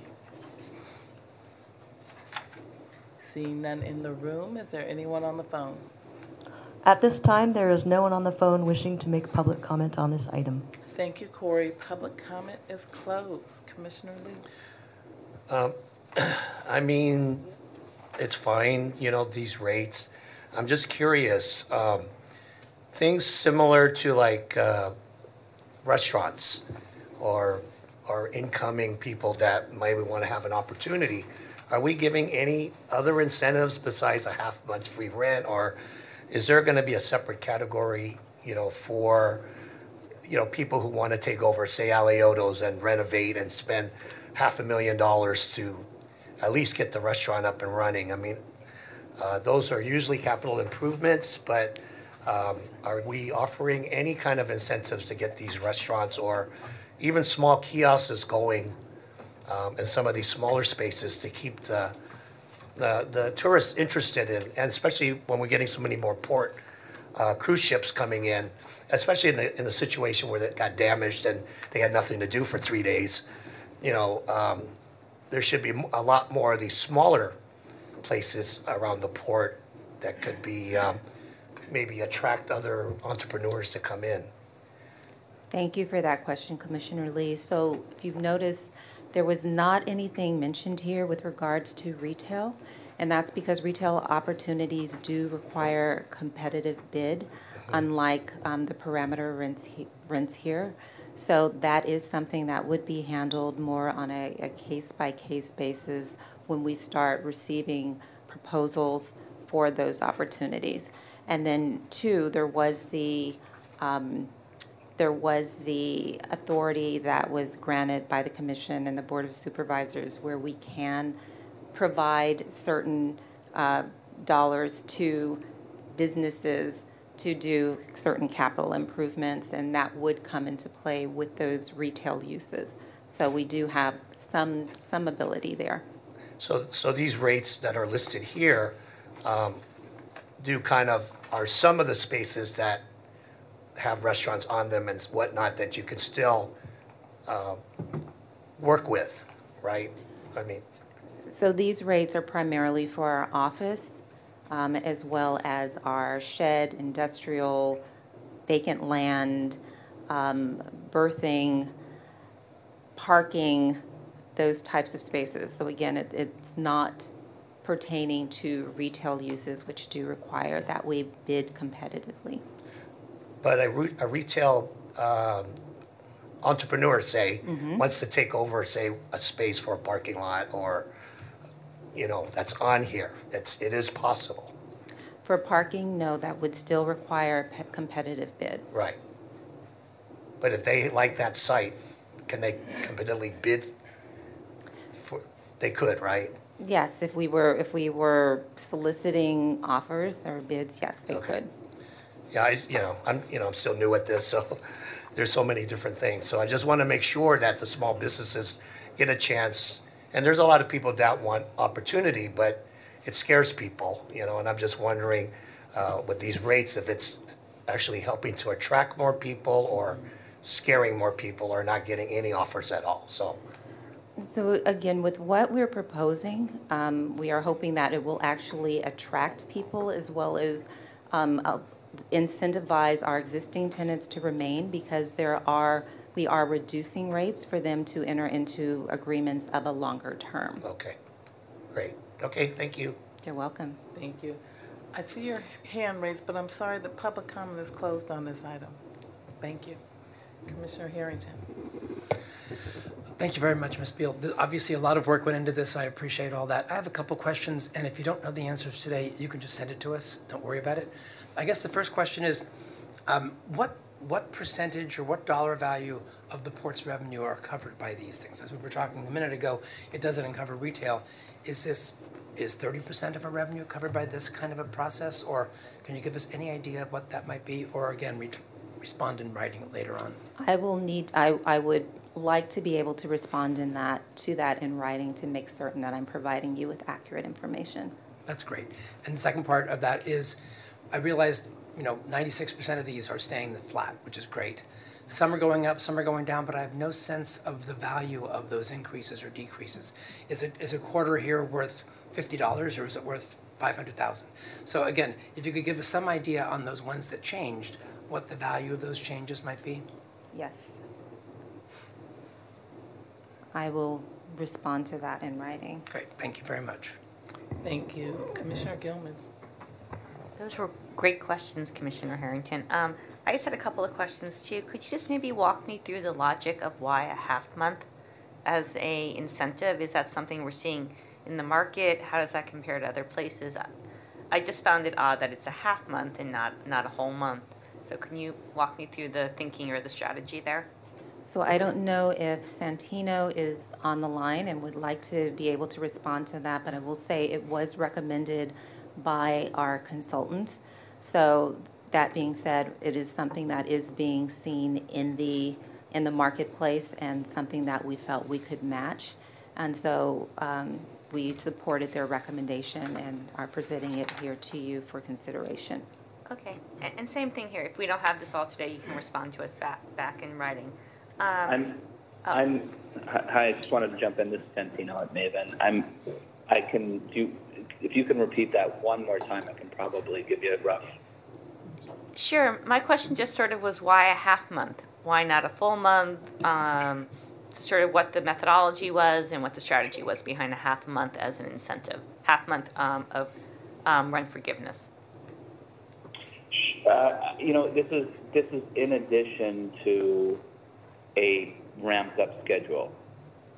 Seeing none in the room, is there anyone on the phone? At this time, there is no one on the phone wishing to make public comment on this item. Thank you, Corey. Public comment is closed. Commissioner Lee? Um, <clears throat> I mean, it's fine, you know, these rates. I'm just curious, um, things similar to like, uh, restaurants or, or incoming people that maybe want to have an opportunity. Are we giving any other incentives besides a half month's free rent? Or is there going to be a separate category, you know, for, you know, people who want to take over, say, Aliotos and renovate and spend half a million dollars to at least get the restaurant up and running? I mean, uh, those are usually capital improvements, but um, are we offering any kind of incentives to get these restaurants or even small kiosks going um, in some of these smaller spaces to keep the, the, the tourists interested in, and especially when we're getting so many more port uh, cruise ships coming in, especially in the, in the situation where it got damaged and they had nothing to do for three days, you know, um, there should be a lot more of these smaller places around the port that could be um, maybe attract other entrepreneurs to come in. Thank you for that question, Commissioner Lee. So if you've noticed, there was not anything mentioned here with regards to retail, and that's because retail opportunities do require competitive bid, unlike um, the parameter rents, he- rents here. So that is something that would be handled more on a, a case-by-case basis when we start receiving proposals for those opportunities. And then, two, there was the um, there was the authority that was granted by the commission and the board of supervisors where we can provide certain uh, dollars to businesses to do certain capital improvements, and that would come into play with those retail uses. So we do have some some ability there. So, so these rates that are listed here um, do kind of, are some of the spaces that have restaurants on them and whatnot that you can still uh, work with, right? I mean, So these rates are primarily for our office, um, as well as our shed, industrial, vacant land, um, berthing, parking, those types of spaces. So again, it, it's not pertaining to retail uses, which do require that we bid competitively. But a re- a retail um, entrepreneur, say, wants to take over, say, a space for a parking lot or, you know, that's on here. It's, it is possible, For parking, no, that would still require a pe- competitive bid. right? But if they like that site, can they competitively bid for, they could, right? Yes, if we were, if we were soliciting offers or bids, yes, they Okay. could. Yeah, I, you know, I'm, you know, I'm still new at this, so <laughs> there's so many different things. So I just want to make sure that the small businesses get a chance. And there's a lot of people that want opportunity, but it scares people, you know, and I'm just wondering, uh, with these rates, if it's actually helping to attract more people or scaring more people or not getting any offers at all, so. So again, with what we're proposing, um, we are hoping that it will actually attract people as well as um, incentivize our existing tenants to remain because there are, we are reducing rates for them to enter into agreements of a longer term. Okay, great. Okay, thank you. You're welcome. Thank you. I see your hand raised, but I'm sorry, the public comment is closed on this item. Thank you. Commissioner Harrington. Thank you very much, Ms. Beal. Obviously, a lot of work went into this, and I appreciate all that. I have a couple questions, and if you don't know the answers today, you can just send it to us. Don't worry about it. I guess the first question is, um, what, what percentage or what dollar value of the port's revenue are covered by these things? As we were talking a minute ago, it doesn't uncover retail. Is this, is 30% of our revenue covered by this kind of a process? Or can you give us any idea of what that might be? Or again, re- respond in writing later on? I will need, I, I would like to be able to respond in that, to that in writing to make certain that I'm providing you with accurate information. That's great. And the second part of that is, I realized, you know, 96% of these are staying flat, which is great. Some are going up, some are going down, but I have no sense of the value of those increases or decreases. Is it is a quarter here worth $50 or is it worth 500,000? So again, if you could give us some idea on those ones that changed, what the value of those changes might be? Yes. I will respond to that in writing. Great, thank you very much. Thank you. Commissioner Gilman. Those were great questions, Commissioner Harrington. Um, I just had a couple of questions too. Could you just maybe walk me through the logic of why a half month as a incentive? Is that something we're seeing in the market? How does that compare to other places? I- I just found it odd that it's a half month and not not a whole month. So can you walk me through the thinking or the strategy there? So I don't know if Santino is on the line and would like to be able to respond to that, but I will say it was recommended by our consultants. So that being said, it is something that is being seen in the, in the marketplace and something that we felt we could match. And so um, we supported their recommendation and are presenting it here to you for consideration. Okay, and, and same thing here. If we don't have this all today, you can respond to us back, back in writing. Um, I'm, oh. I'm, hi, I just wanted to jump in. This is Santino at Maven. I'm, I can do, if you can repeat that one more time, I can probably give you a rough. Sure. My question just sort of was why a half month? Why not a full month? Um, sort of what the methodology was and what the strategy was behind a half month as an incentive, half month um, of um, rent forgiveness. Uh, you know, this is this is in addition to a ramped up schedule.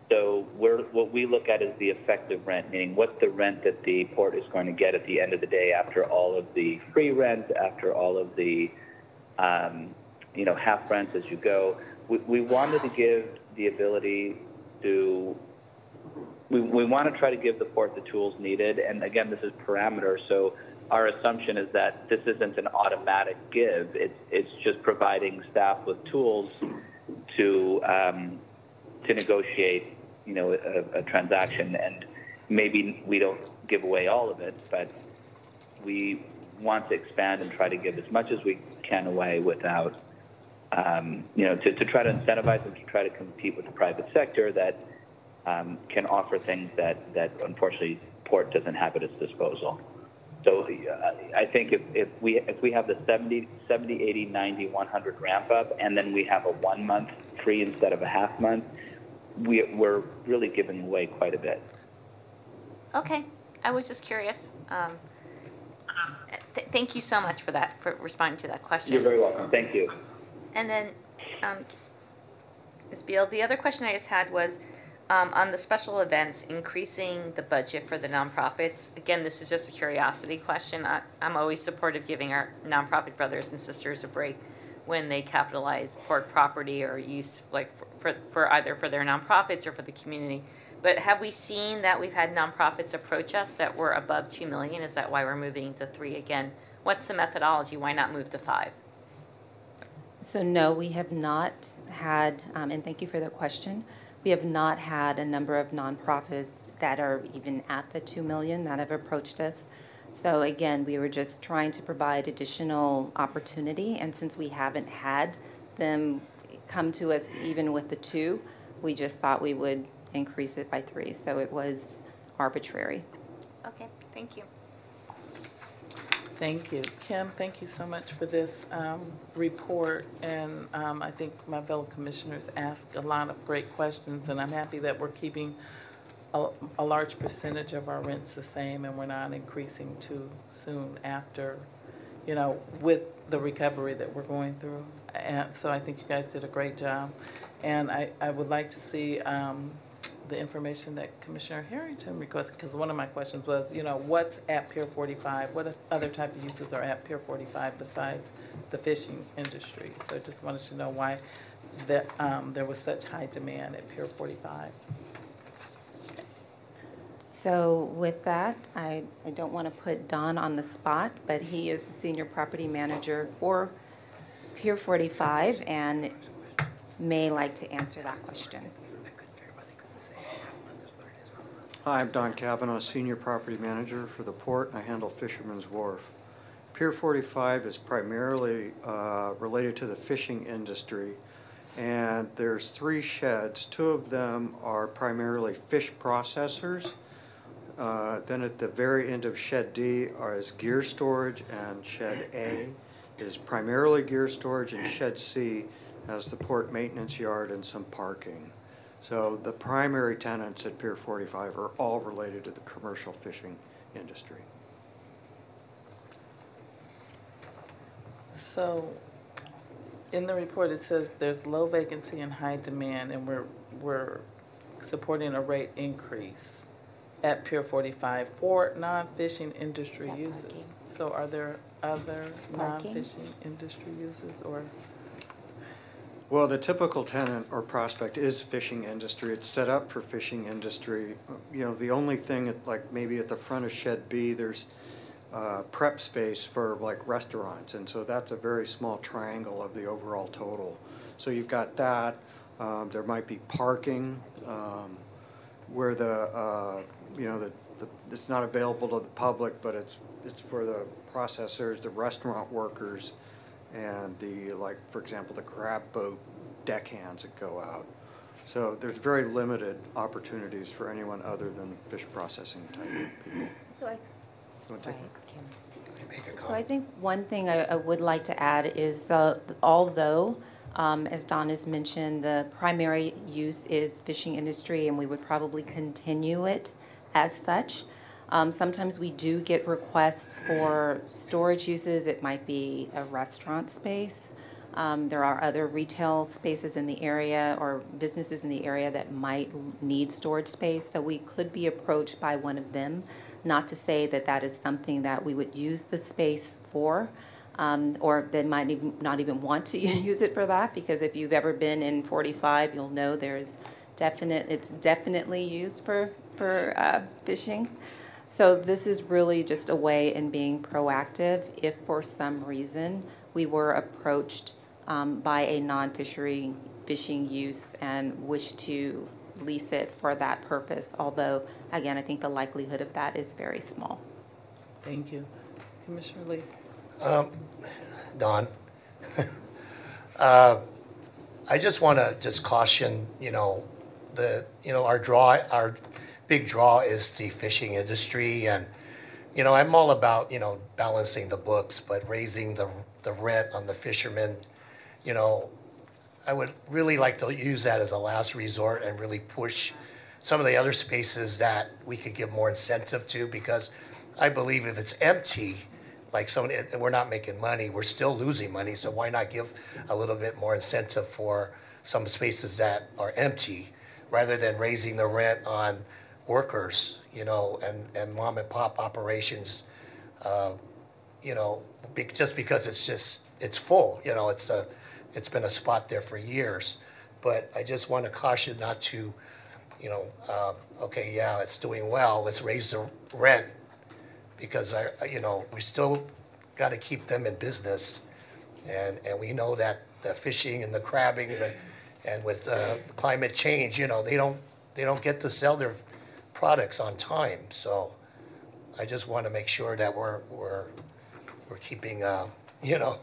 So what we look at is the effective rent, meaning what's the rent that the port is going to get at the end of the day after all of the free rent, after all of the, um, you know, half rent as you go. We, we wanted to give the ability to, we, we want to try to give the port the tools needed. And again, this is parameter. So our assumption is that this isn't an automatic give. It's, it's just providing staff with tools to, um, to negotiate you know, a, a transaction, and maybe we don't give away all of it, but we want to expand and try to give as much as we can away without, um, you know, to, to try to incentivize and to try to compete with the private sector that um, can offer things that, that unfortunately Port doesn't have at its disposal. So uh, I think if, if we if we have the 70, 70, 80, 90, 100 ramp up, and then we have a one month free instead of a half month, we, we're really giving away quite a bit. Okay, I was just curious. Um, th- thank you so much for that, for responding to that question. You're very welcome. Thank you. And then, um, Ms. Beal, the other question I just had was um, on the special events, increasing the budget for the nonprofits. Again, this is just a curiosity question. I, I'm always supportive of giving our nonprofit brothers and sisters a break when they capitalize port property or use like for, for, for either for their nonprofits or for the community. But have we seen that we've had nonprofits approach us that were above two million? Is that why we're moving to three again? What's the methodology? Why not move to five? So no, we have not had, um, and thank you for the question. We have not had a number of nonprofits that are even at the 2 million that have approached us. So again, we were just trying to provide additional opportunity, and since we haven't had them come to us even with the two, we just thought we would increase it by three. So it was arbitrary. Okay, thank you. Thank you. Kim, thank you so much for this um, report. And um, I think my fellow commissioners asked a lot of great questions, and I'm happy that we're keeping a, a large percentage of our rents the same and we're not increasing too soon after, you know, with the recovery that we're going through. And so I think you guys did a great job. And I, I would like to see um, the information that Commissioner Harrington requested, because one of my questions was, you know, what's at Pier 45? What other type of uses are at Pier 45 besides the fishing industry? So I just wanted to know why that, um, there was such high demand at Pier 45. So with that, I, I don't want to put Don on the spot, but he is the senior property manager for Pier 45 and may like to answer that question. Hi, I'm Don Cavanaugh, Senior Property Manager for the Port, I handle Fisherman's Wharf. Pier 45 is primarily uh, related to the fishing industry, and there's three sheds. Two of them are primarily fish processors. Uh, Then at the very end of Shed D is gear storage, and Shed A is primarily gear storage, and Shed C has the port maintenance yard and some parking. So the primary tenants at Pier 45 are all related to the commercial fishing industry. So, in the report, it says there's low vacancy and high demand, and we're, we're supporting a rate increase at Pier 45 for non-fishing industry That uses. parking. So are there other Parking? non-fishing industry uses, or? Well, the typical tenant or prospect is fishing industry. It's set up for fishing industry. You know, the only thing, at, like maybe at the front of Shed B, there's uh, prep space for like restaurants, and so that's a very small triangle of the overall total. So you've got that. Um, there might be parking. Um, where the, uh, you know, the, the- it's not available to the public, but it's, it's for the processors, the restaurant workers, and the, like, for example, the crab boat deckhands that go out. So there's very limited opportunities for anyone other than fish processing type people. So I You wanna take one? Make So I think one thing I, I would like to add is the, although, um, as Don has mentioned, the primary use is fishing industry and we would probably continue it as such. Um, sometimes we do get requests for storage uses. It might be a restaurant space. Um, there are other retail spaces in the area or businesses in the area that might need storage space. So we could be approached by one of them. Not to say that that is something that we would use the space for, um, or they might even, not even want to <laughs> use it for that. Because if you've ever been in 45, you'll know there's definite. It's definitely used for for uh, fishing. So this is really just a way in being proactive. If for some reason we were approached um, by a non-fishery fishing use and wish to lease it for that purpose, although again, I think the likelihood of that is very small. Thank you. Commissioner Lee? Um, Don, <laughs> uh, I just want to just caution, you know, the, you know, our draw, our big draw is the fishing industry. And, you know, I'm all about, you know, balancing the books, but raising the, the rent on the fishermen, you know, I would really like to use that as a last resort and really push some of the other spaces that we could give more incentive to because I believe if it's empty, like someone, we're not making money, we're still losing money. So why not give a little bit more incentive for some spaces that are empty rather than raising the rent on workers, you know, and, and mom and pop operations, uh, you know, be, just because it's just, it's full, you know, it's a, it's been a spot there for years. But I just want to caution not to, you know, um, okay, yeah, it's doing well, let's raise the rent. Because I, I- you know, we still got to keep them in business. And, and we know that the fishing and the crabbing and, the, and with uh, climate change, you know, they don't, they don't get to sell their products on time. So I just want to make sure that we're, we're, we're keeping, uh, you know,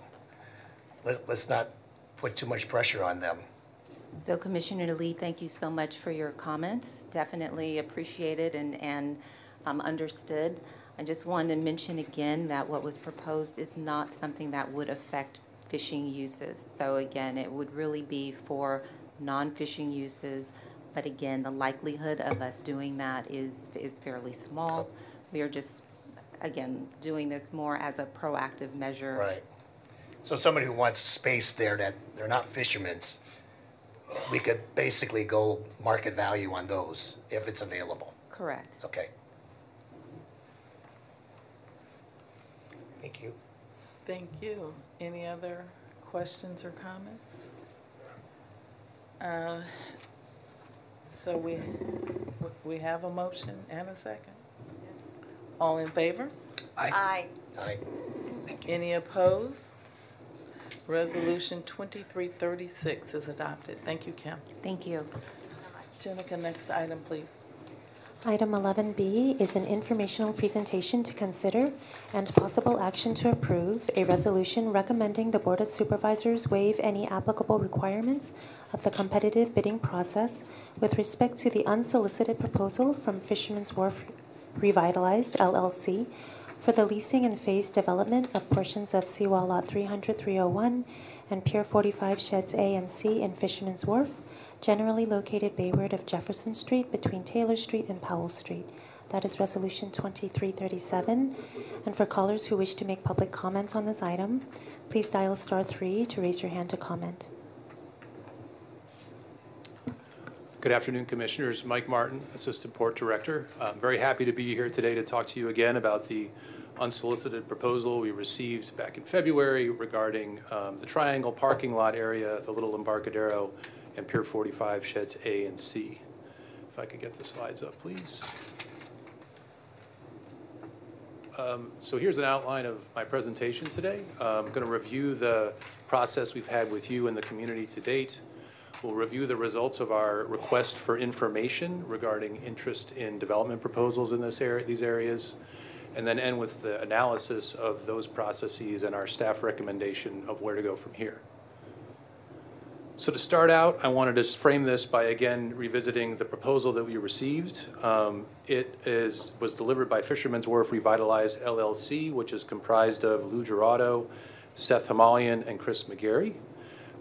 let, let's not put too much pressure on them. So Commissioner Lee, thank you so much for your comments. Definitely appreciated and, and um, understood. I just wanted to mention again that what was proposed is not something that would affect fishing uses. So again, it would really be for non-fishing uses. But again, the likelihood of us doing that is, is fairly small. We are just, again, doing this more as a proactive measure. Right. So somebody who wants space there that they're not fishermen's, we could basically go market value on those if it's available. Correct. Okay. Thank you. Thank you. Any other questions or comments? Uh, So we, we have a motion and a second? All in favor? Aye. Aye. Any opposed? Resolution 2336 is adopted. Thank you, Kim. Thank you. Jenica, next item, please. Item 11B is an informational presentation to consider and possible action to approve a resolution recommending the Board of Supervisors waive any applicable requirements of the competitive bidding process with respect to the unsolicited proposal from Fisherman's Wharf Revitalized LLC for the leasing and phased development of portions of Seawall Lot 300-301 and Pier 45 Sheds A and C in Fisherman's Wharf, generally located bayward of Jefferson Street between Taylor Street and Powell Street. That is Resolution 2337. And for callers who wish to make public comments on this item, please dial star 3 to raise your hand to comment. Good afternoon, Commissioners. Mike Martin, Assistant Port Director. I'm very happy to be here today to talk to you again about the unsolicited proposal we received back in February regarding um, the Triangle parking lot area, the Little Embarcadero, and Pier 45 Sheds A and C. If I could get the slides up, please. Um, So here's an outline of my presentation today. Uh, I'm going to review the process we've had with you and the community to date. We'll review the results of our request for information regarding interest in development proposals in this area, these areas, and then end with the analysis of those processes and our staff recommendation of where to go from here. So to start out, I wanted to frame this by again revisiting the proposal that we received. Um, It is, was delivered by Fisherman's Wharf Revitalized LLC, which is comprised of Lou Giraudo, Seth Hamalian, and Chris McGarry.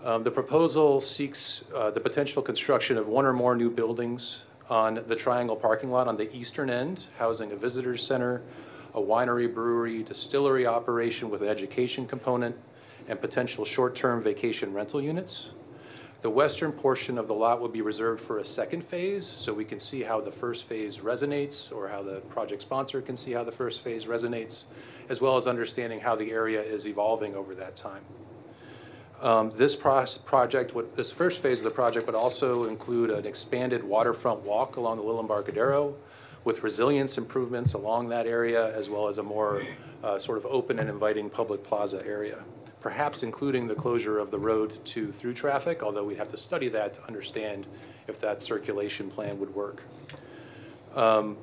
Um, The proposal seeks uh, the potential construction of one or more new buildings on the Triangle parking lot on the eastern end, housing a visitor center, a winery, brewery, distillery operation with an education component, and potential short-term vacation rental units. The western portion of the lot will be reserved for a second phase, so we can see how the first phase resonates, or how the project sponsor can see how the first phase resonates, as well as understanding how the area is evolving over that time. Um, This project, would- this first phase of the project would also include an expanded waterfront walk along the Little Embarcadero with resilience improvements along that area, as well as a more uh, sort of open and inviting public plaza area perhaps including the closure of the road to through traffic, although we'd have to study that to understand if that circulation plan would work. Um,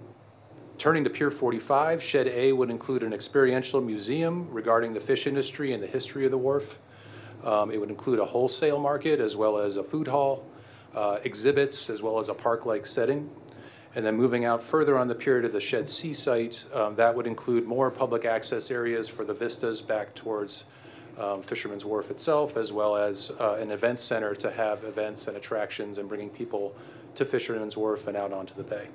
Turning to Pier 45, Shed A would include an experiential museum regarding the fish industry and the history of the wharf. Um, It would include a wholesale market as well as a food hall, uh, exhibits, as well as a park-like setting. And then moving out further on the pier to the Shed C site, um, that would include more public access areas for the vistas back towards um, Fisherman's Wharf itself, as well as uh, an event center to have events and attractions and bringing people to Fisherman's Wharf and out onto the bay.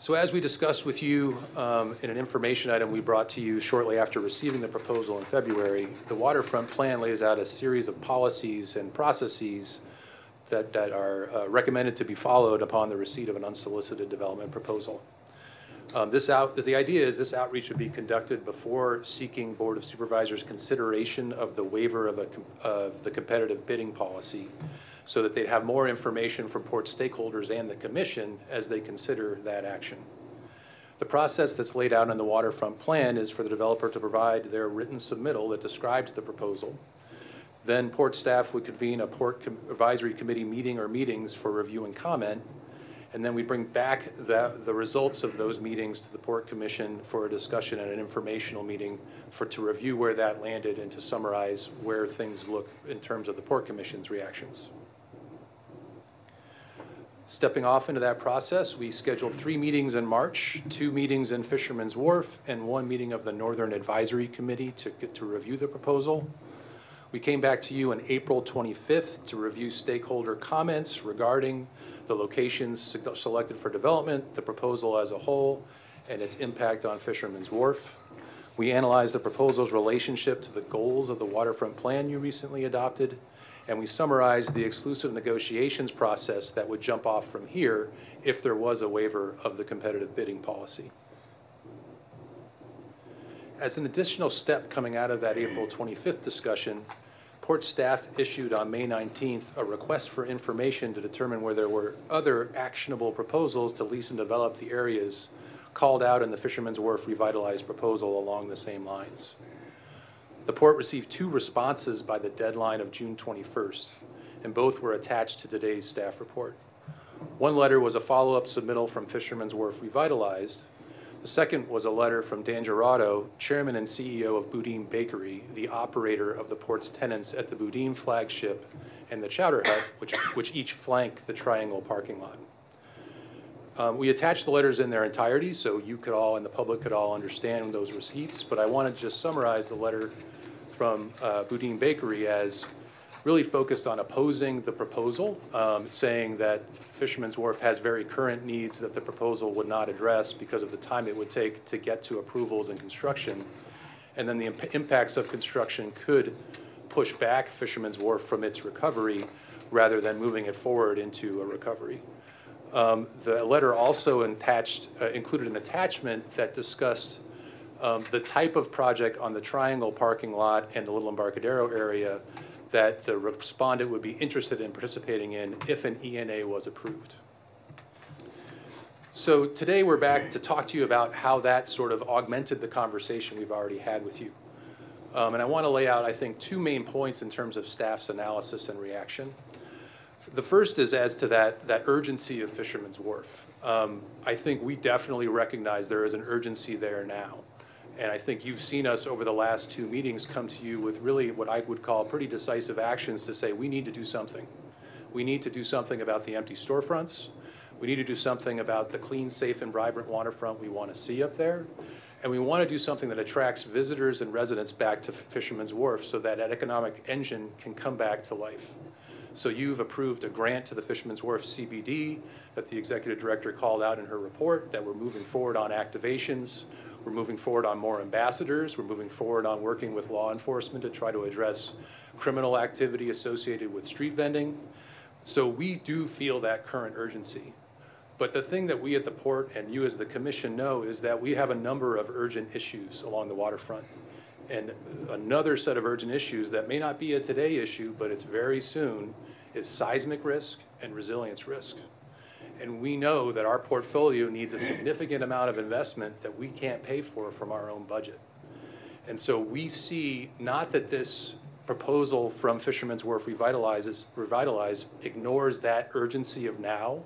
So as we discussed with you um, in an information item we brought to you shortly after receiving the proposal in February, the waterfront plan lays out a series of policies and processes that, that are uh, recommended to be followed upon the receipt of an unsolicited development proposal. Um, This out, the idea is this outreach would be conducted before seeking Board of Supervisors consideration of the waiver of a, com- of the competitive bidding policy, so that they'd have more information from port stakeholders and the commission as they consider that action. The process that's laid out in the waterfront plan is for the developer to provide their written submittal that describes the proposal. Then port staff would convene a port com- advisory committee meeting or meetings for review and comment, and then we bring back the, the results of those meetings to the Port Commission for a discussion and an informational meeting for, to review where that landed and to summarize where things look in terms of the Port Commission's reactions. Stepping off into that process, we scheduled three meetings in March, two meetings in Fisherman's Wharf, and one meeting of the Northern Advisory Committee to get to review the proposal. We came back to you on April 25th to review stakeholder comments regarding the locations selected for development, the proposal as a whole, and its impact on Fisherman's Wharf. We analyzed the proposal's relationship to the goals of the waterfront plan you recently adopted, and we summarized the exclusive negotiations process that would jump off from here if there was a waiver of the competitive bidding policy. As an additional step coming out of that April 25th discussion, Port staff issued on May 19th a request for information to determine where there were other actionable proposals to lease and develop the areas called out in the Fisherman's Wharf revitalized proposal along the same lines. The port received two responses by the deadline of June 21st, and both were attached to today's staff report. One letter was a follow-up submittal from Fisherman's Wharf Revitalized. The second was a letter from Dan Giraudo, Chairman and CEO of Boudin Bakery, the operator of the port's tenants at the Boudin flagship and the Chowder Hut, which, which each flank the Triangle parking lot. Um, we attached the letters in their entirety, so you could all and the public could all understand those receipts, but I want to just summarize the letter from uh, Boudin Bakery as really focused on opposing the proposal, um, saying that Fisherman's Wharf has very current needs that the proposal would not address because of the time it would take to get to approvals and construction. And then the imp- impacts of construction could push back Fisherman's Wharf from its recovery rather than moving it forward into a recovery. Um, The letter also attached, uh, included an attachment that discussed um, the type of project on the Triangle parking lot and the Little Embarcadero area that the respondent would be interested in participating in if an ENA was approved. So today we're back to talk to you about how that sort of augmented the conversation we've already had with you. Um, And I want to lay out, I think, two main points in terms of staff's analysis and reaction. The first is as to that, that urgency of Fisherman's Wharf. Um, I think we definitely recognize there is an urgency there now. And I think you've seen us over the last two meetings come to you with really what I would call pretty decisive actions to say, we need to do something. We need to do something about the empty storefronts. We need to do something about the clean, safe, and vibrant waterfront we want to see up there. And we want to do something that attracts visitors and residents back to Fisherman's Wharf so that that economic engine can come back to life. So you've approved a grant to the Fisherman's Wharf CBD that the executive director called out in her report, that we're moving forward on activations. We're moving forward on more ambassadors. We're moving forward on working with law enforcement to try to address criminal activity associated with street vending. So we do feel that current urgency. But the thing that we at the port and you as the commission know is that we have a number of urgent issues along the waterfront. And another set of urgent issues that may not be a today issue, but it's very soon, is seismic risk and resilience risk. And we know that our portfolio needs a significant amount of investment that we can't pay for from our own budget. And so we see not that this proposal from Fisherman's Wharf revitalizes, revitalize ignores that urgency of now.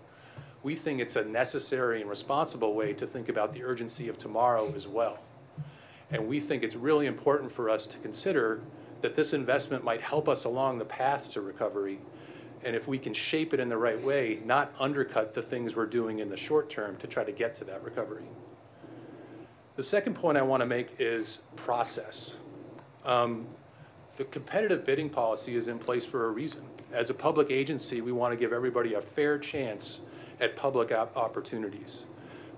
We think it's a necessary and responsible way to think about the urgency of tomorrow as well. And we think it's really important for us to consider that this investment might help us along the path to recovery. And if we can shape it in the right way, not undercut the things we're doing in the short term to try to get to that recovery. The second point I want to make is process. Um, the competitive bidding policy is in place for a reason. As a public agency, we want to give everybody a fair chance at public op- opportunities.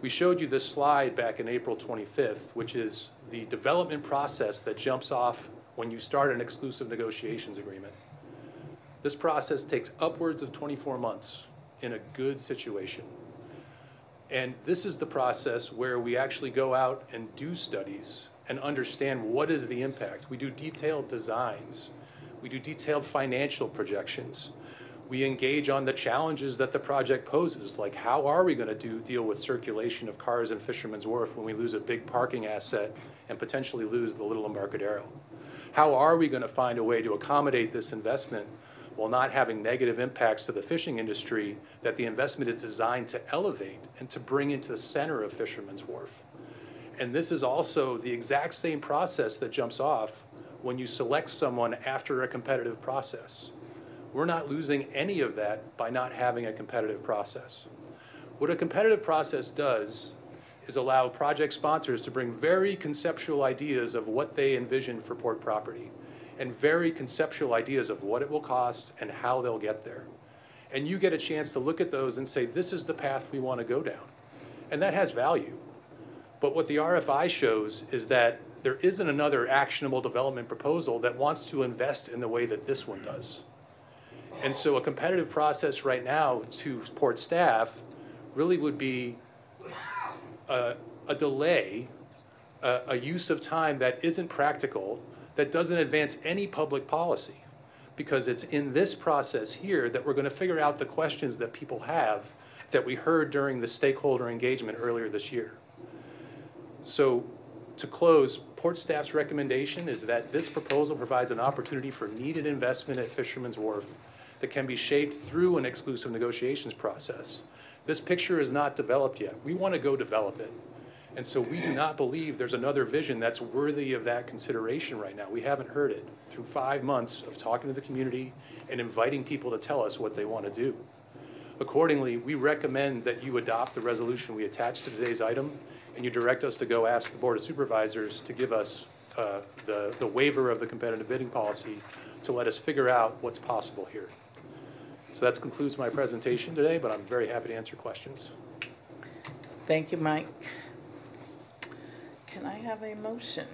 We showed you this slide back in April 25th, which is the development process that jumps off when you start an exclusive negotiations agreement. This process takes upwards of 24 months in a good situation. And this is the process where we actually go out and do studies and understand what is the impact. We do detailed designs. We do detailed financial projections. We engage on the challenges that the project poses, like how are we going to do deal with circulation of cars in Fisherman's Wharf when we lose a big parking asset and potentially lose the Little Embarcadero? How are we going to find a way to accommodate this investment while not having negative impacts to the fishing industry that the investment is designed to elevate and to bring into the center of Fisherman's Wharf? And this is also the exact same process that jumps off when you select someone after a competitive process. We're not losing any of that by not having a competitive process. What a competitive process does is allow project sponsors to bring very conceptual ideas of what they envision for port property and very conceptual ideas of what it will cost and how they'll get there. And you get a chance to look at those and say, this is the path we want to go down. And that has value. But what the RFI shows is that there isn't another actionable development proposal that wants to invest in the way that this one does. And so a competitive process right now to port staff really would be a, a delay, a, a use of time that isn't practical, that doesn't advance any public policy. Because it's in this process here that we're going to figure out the questions that people have that we heard during the stakeholder engagement earlier this year. So to close, port staff's recommendation is that this proposal provides an opportunity for needed investment at Fisherman's Wharf that can be shaped through an exclusive negotiations process. This picture is not developed yet. We want to go develop it. And so we do not believe there's another vision that's worthy of that consideration right now. We haven't heard it through five months of talking to the community and inviting people to tell us what they want to do. Accordingly, we recommend that you adopt the resolution we attached to today's item and you direct us to go ask the Board of Supervisors to give us uh, the, the waiver of the competitive bidding policy to let us figure out what's possible here. So that concludes my presentation today, but I'm very happy to answer questions. Thank you, Mike. Can I have a motion?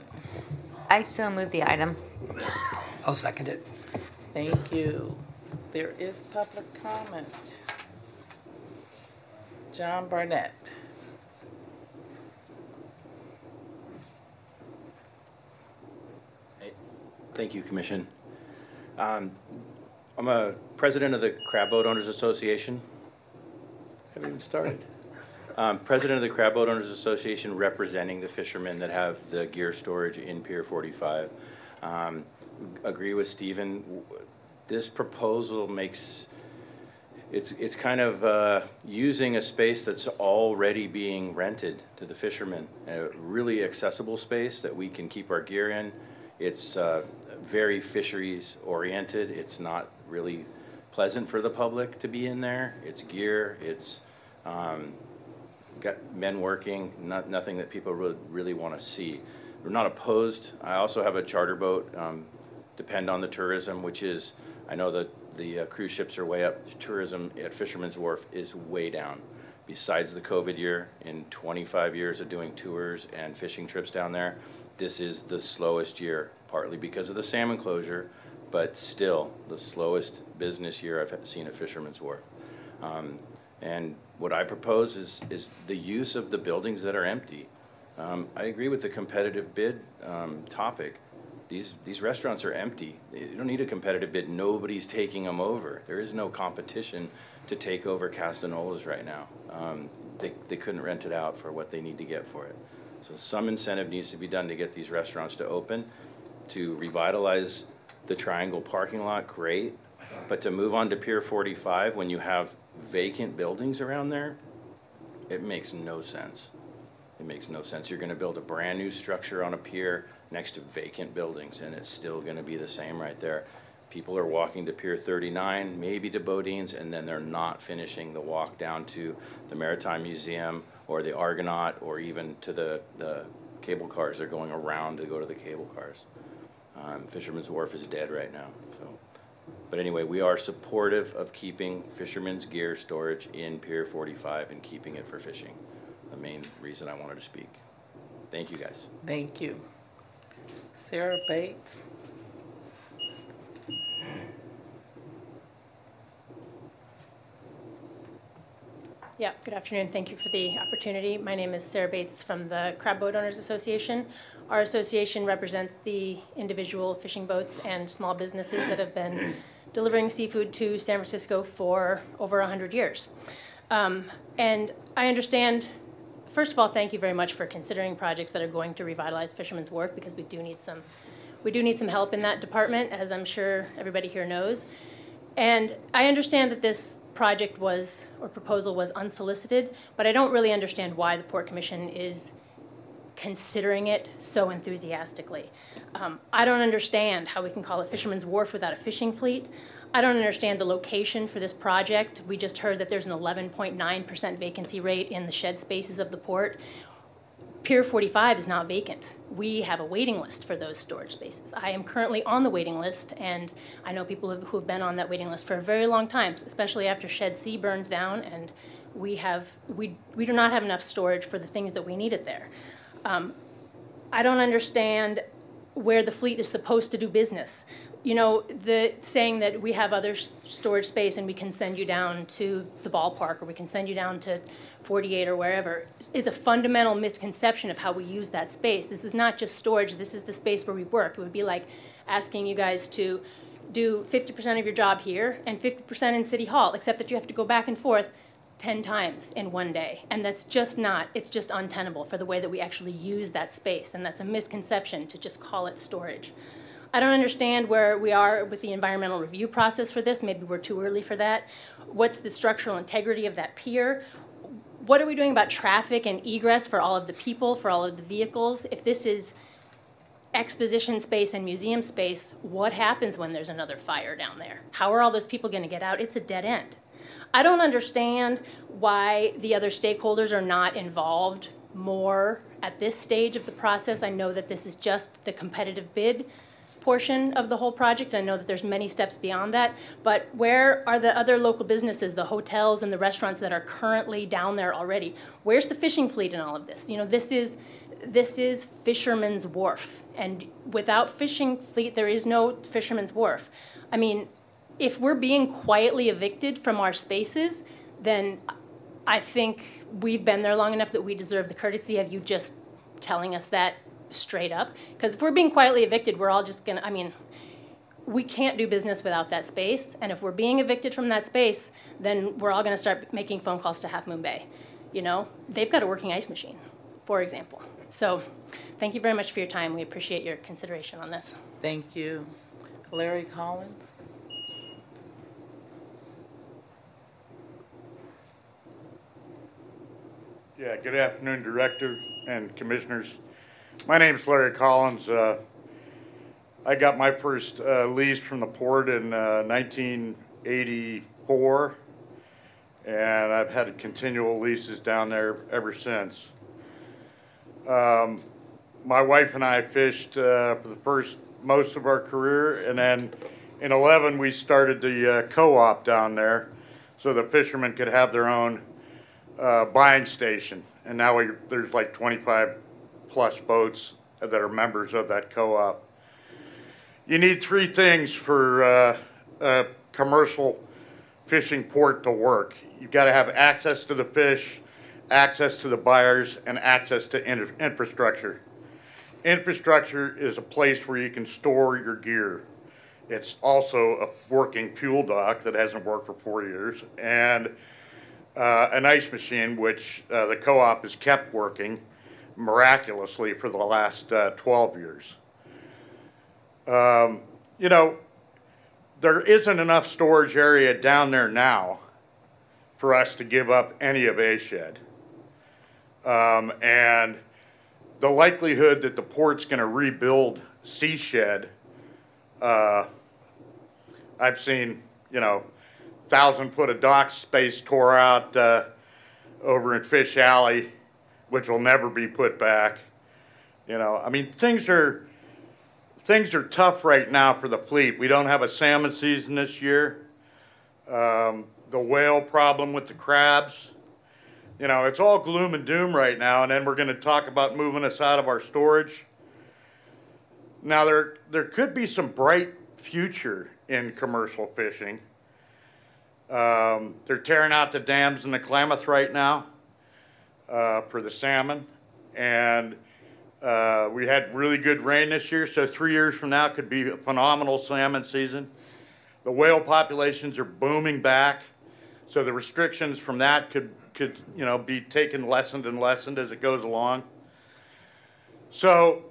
I so move the item. I'll second it. Thank you. There is public comment. John Barnett. Thank you, Commission. Um, I'm a president of the Crab Boat Owners Association. Haven't even started. Um, President of the Crab Boat Owners Association, representing the fishermen that have the gear storage in Pier 45. Um, Agree with Stephen. This proposal makes, it's, it's kind of uh, using a space that's already being rented to the fishermen. A really accessible space that we can keep our gear in. It's uh, very fisheries oriented. It's not really pleasant for the public to be in there. It's gear, it's um, got men working, not, nothing that people really, really want to see. We're not opposed. I also have a charter boat, um, depend on the tourism, which is, I know that the uh, cruise ships are way up. Tourism at Fisherman's Wharf is way down. Besides the COVID year, in 25 years of doing tours and fishing trips down there, this is the slowest year, partly because of the salmon closure, but still the slowest business year I've seen at Fisherman's Wharf. Um, and what I propose is, is the use of the buildings that are empty. Um, I agree with the competitive bid um, topic. These, these restaurants are empty. You don't need a competitive bid. Nobody's taking them over. There is no competition to take over Castagnola's right now. Um, they, they couldn't rent it out for what they need to get for it. So some incentive needs to be done to get these restaurants to open, to revitalize the Triangle parking lot, great. But to move on to Pier 45 when you have vacant buildings around there, it makes no sense. It makes no sense. You're gonna build a brand-new structure on a pier next to vacant buildings, and it's still gonna be the same right there. People are walking to Pier 39, maybe to Boudin's, and then they're not finishing the walk down to the Maritime Museum or the Argonaut, or even to the, the cable cars. They're going around to go to the cable cars. Um, Fisherman's Wharf is dead right now, so. But anyway, we are supportive of keeping fishermen's gear storage in Pier 45 and keeping it for fishing. The main reason I wanted to speak. Thank you, guys. Thank you. Sarah Bates? Yeah, good afternoon. Thank you for the opportunity. My name is Sarah Bates from the Crab Boat Owners Association. Our association represents the individual fishing boats and small businesses that have been delivering seafood to San Francisco for over 100 years. Um, and I understand, first of all, thank you very much for considering projects that are going to revitalize Fisherman's Wharf because we do need some, we do need some help in that department, as I'm sure everybody here knows. And I understand that this project was, or proposal was unsolicited, but I don't really understand why the Port Commission is considering it so enthusiastically. Um, I don't understand how we can call it Fisherman's Wharf without a fishing fleet. I don't understand the location for this project. We just heard that there's an 11.9% vacancy rate in the shed spaces of the port. Pier 45 is not vacant. We have a waiting list for those storage spaces. I am currently on the waiting list, and I know people who have been on that waiting list for a very long time, especially after Shed C burned down, and we have we we do not have enough storage for the things that we needed there. Um, I don't understand where the fleet is supposed to do business. You know, the saying that we have other storage space and we can send you down to the ballpark or we can send you down to 48 or wherever is a fundamental misconception of how we use that space. This is not just storage, this is the space where we work. It would be like asking you guys to do 50% of your job here and 50% in City Hall, except that you have to go back and forth 10 times in one day. And that's just not, it's just untenable for the way that we actually use that space. And that's a misconception to just call it storage. I don't understand where we are with the environmental review process for this. Maybe we're too early for that. What's the structural integrity of that pier? What are we doing about traffic and egress for all of the people, for all of the vehicles? If this is exposition space and museum space, what happens when there's another fire down there? How are all those people going to get out? It's a dead end. I don't understand why the other stakeholders are not involved more at this stage of the process. I know that this is just the competitive bid portion of the whole project. I know that there's many steps beyond that, but where are the other local businesses, the hotels and the restaurants that are currently down there already? Where's the fishing fleet in all of this? You know, this is this is Fisherman's Wharf, and without fishing fleet, there is no Fisherman's Wharf. I mean, if we're being quietly evicted from our spaces, then I think we've been there long enough that we deserve the courtesy of you just telling us that straight up. Because if we're being quietly evicted, we're all just gonna, I mean, we can't do business without that space. And if we're being evicted from that space, then we're all gonna start making phone calls to Half Moon Bay. You know, they've got a working ice machine, for example. So thank you very much for your time. We appreciate your consideration on this. Thank you. Larry Collins? Yeah, good afternoon, Director and Commissioners. My name is Larry Collins. Uh, I got my first uh, lease from the port in uh, 1984, and I've had continual leases down there ever since. Um, my wife and I fished uh, for the first most of our career, and then in 11 we started the uh, co-op down there, so the fishermen could have their own uh, buying station. And now we, there's like 25 plus boats that are members of that co-op. You need three things for uh, a commercial fishing port to work. You've got to have access to the fish, access to the buyers, and access to in- infrastructure. Infrastructure is a place where you can store your gear. It's also a working fuel dock that hasn't worked for four years, and uh, an ice machine, which uh, the co-op has kept working miraculously for the last uh, 12 years. Um, you know, there isn't enough storage area down there now for us to give up any of A shed. Um, and the likelihood that the port's going to rebuild C shed, uh, I've seen, you know, thousand foot of dock space tore out uh, over in Fish Alley, which will never be put back. You know, I mean, things are things are tough right now for the fleet. We don't have a salmon season this year. Um, the whale problem with the crabs. You know, it's all gloom and doom right now, and then we're going to talk about moving us out of our storage. Now, there, there could be some bright future in commercial fishing. Um, they're tearing out the dams in the Klamath right now uh, for the salmon, and uh, we had really good rain this year, so three years from now could be a phenomenal salmon season. The whale populations are booming back, so the restrictions from that could could you know be taken lessened and lessened as it goes along. So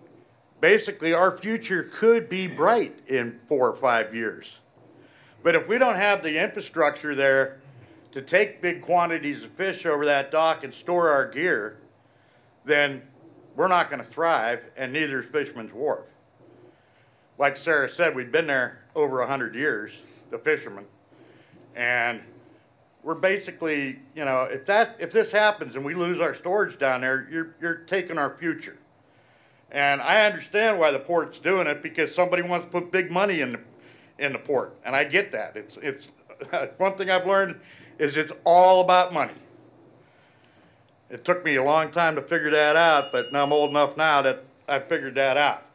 basically, our future could be bright in four or five years. But if we don't have the infrastructure there to take big quantities of fish over that dock and store our gear, then we're not going to thrive, and neither is Fisherman's Wharf. Like Sarah said, we've been there over 100 years, the fishermen, and we're basically, you know, if that if this happens and we lose our storage down there, you're you're taking our future. And I understand why the port's doing it because somebody wants to put big money in the in the port, and I get that. It's it's <laughs> one thing I've learned is it's all about money. It took me a long time to figure that out, but now I'm old enough now that I figured that out.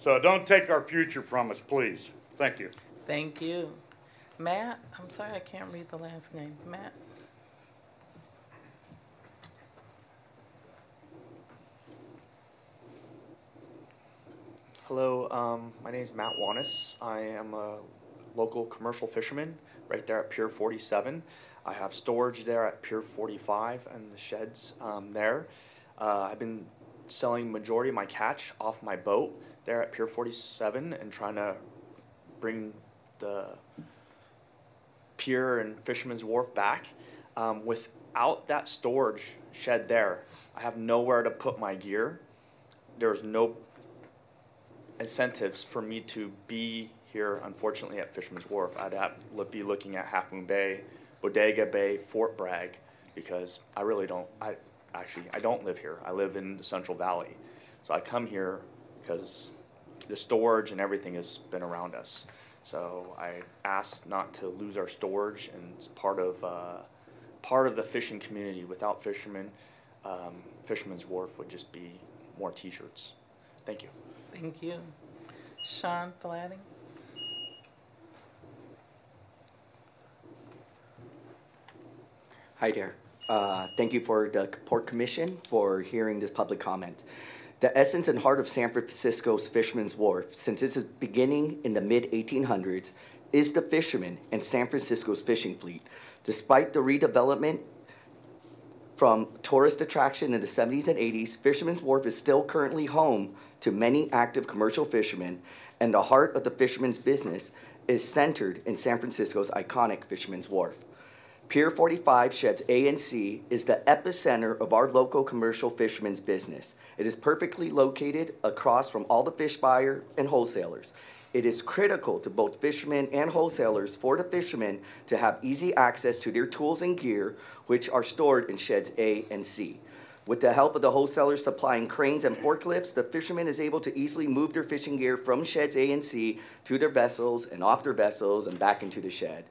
So don't take our future from us, please. Thank you. Thank you. Matt, I'm sorry I can't read the last name. Matt? Hello, um, my name is Matt Wanis. I am a local commercial fisherman right there at Pier 47. I have storage there at Pier 45 and the sheds um, there. Uh, I've been selling majority of my catch off my boat there at Pier 47 and trying to bring the pier and Fisherman's Wharf back. Um, without that storage shed there, I have nowhere to put my gear. There's no incentives for me to be here, unfortunately, at Fisherman's Wharf. I'd have be looking at Half Moon Bay, Bodega Bay, Fort Bragg, because I really don't. I actually I don't live here. I live in the Central Valley, so I come here because the storage and everything has been around us. So I asked not to lose our storage, and it's part of uh, part of the fishing community. Without fishermen, um, Fisherman's Wharf would just be more T-shirts. Thank you. Thank you. Sean Flatting? Hi there. Uh, thank you for the Port Commission for hearing this public comment. The essence and heart of San Francisco's Fisherman's Wharf, since its beginning in the mid 1800s, is the fishermen and San Francisco's fishing fleet. Despite the redevelopment From tourist attraction in the 70s and 80s, Fisherman's Wharf is still currently home to many active commercial fishermen, and the heart of the fisherman's business is centered in San Francisco's iconic Fisherman's Wharf. Pier 45 Sheds A and C is the epicenter of our local commercial fishermen's business. It is perfectly located across from all the fish buyer and wholesalers. It is critical to both fishermen and wholesalers for the fishermen to have easy access to their tools and gear, which are stored in sheds A and C. With the help of the wholesalers supplying cranes and forklifts, the fisherman is able to easily move their fishing gear from sheds A and C to their vessels and off their vessels and back into the shed.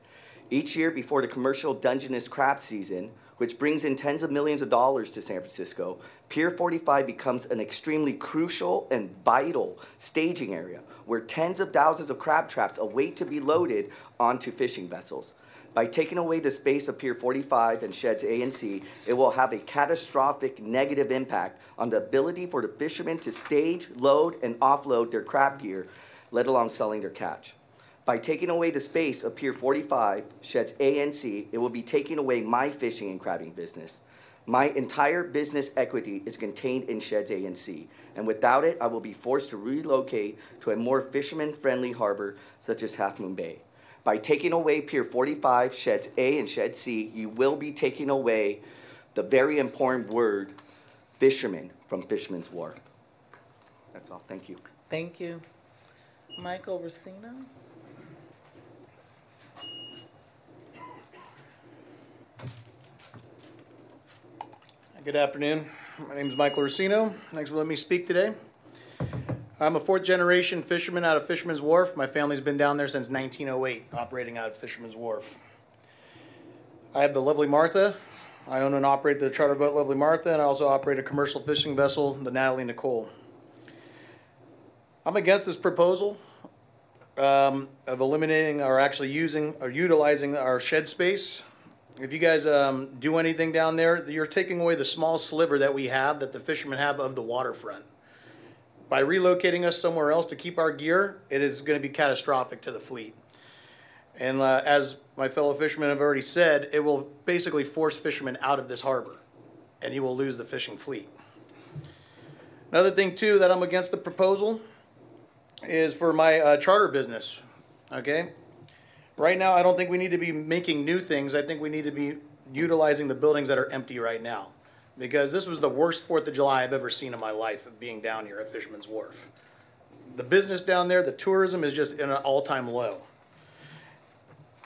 Each year before the commercial Dungeness crab season, which brings in tens of millions of dollars to San Francisco, Pier 45 becomes an extremely crucial and vital staging area where tens of thousands of crab traps await to be loaded onto fishing vessels. By taking away the space of Pier 45 and sheds A and C, it will have a catastrophic negative impact on the ability for the fishermen to stage, load, and offload their crab gear, let alone selling their catch. By taking away the space of Pier 45, sheds A and C, it will be taking away my fishing and crabbing business. My entire business equity is contained in sheds A and C, and without it, I will be forced to relocate to a more fisherman friendly harbor such as Half Moon Bay. By taking away Pier 45, sheds A and shed C, you will be taking away the very important word fisherman from Fisherman's Wharf. That's all. Thank you. Thank you. Michael Racino? Good afternoon. My name is Michael Racino. Thanks for letting me speak today. I'm a fourth generation fisherman out of Fisherman's Wharf. My family's been down there since 1908, operating out of Fisherman's Wharf. I have the Lovely Martha. I own and operate the charter boat Lovely Martha, and I also operate a commercial fishing vessel, the Natalie Nicole. I'm against this proposal um, of eliminating or actually using or utilizing our shed space if you guys um, do anything down there, you're taking away the small sliver that we have, that the fishermen have of the waterfront. By relocating us somewhere else to keep our gear, it is going to be catastrophic to the fleet. And uh, as my fellow fishermen have already said, it will basically force fishermen out of this harbor, and you will lose the fishing fleet. Another thing, too, that I'm against the proposal is for my uh, charter business. Okay, Right now, I don't think we need to be making new things. I think we need to be utilizing the buildings that are empty right now. Because this was the worst Fourth of July I've ever seen in my life of being down here at Fisherman's Wharf. The business down there, the tourism is just in an all-time low.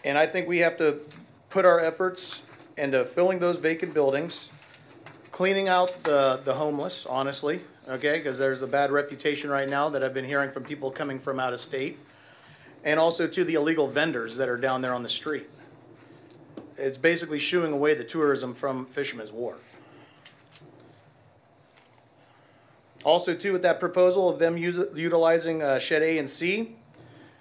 And I think we have to put our efforts into filling those vacant buildings, cleaning out the, the homeless, honestly, okay? Because there's a bad reputation right now that I've been hearing from people coming from out of state and also to the illegal vendors that are down there on the street. It's basically shooing away the tourism from Fisherman's Wharf. Also, too, with that proposal of them utilizing uh, shed A and C,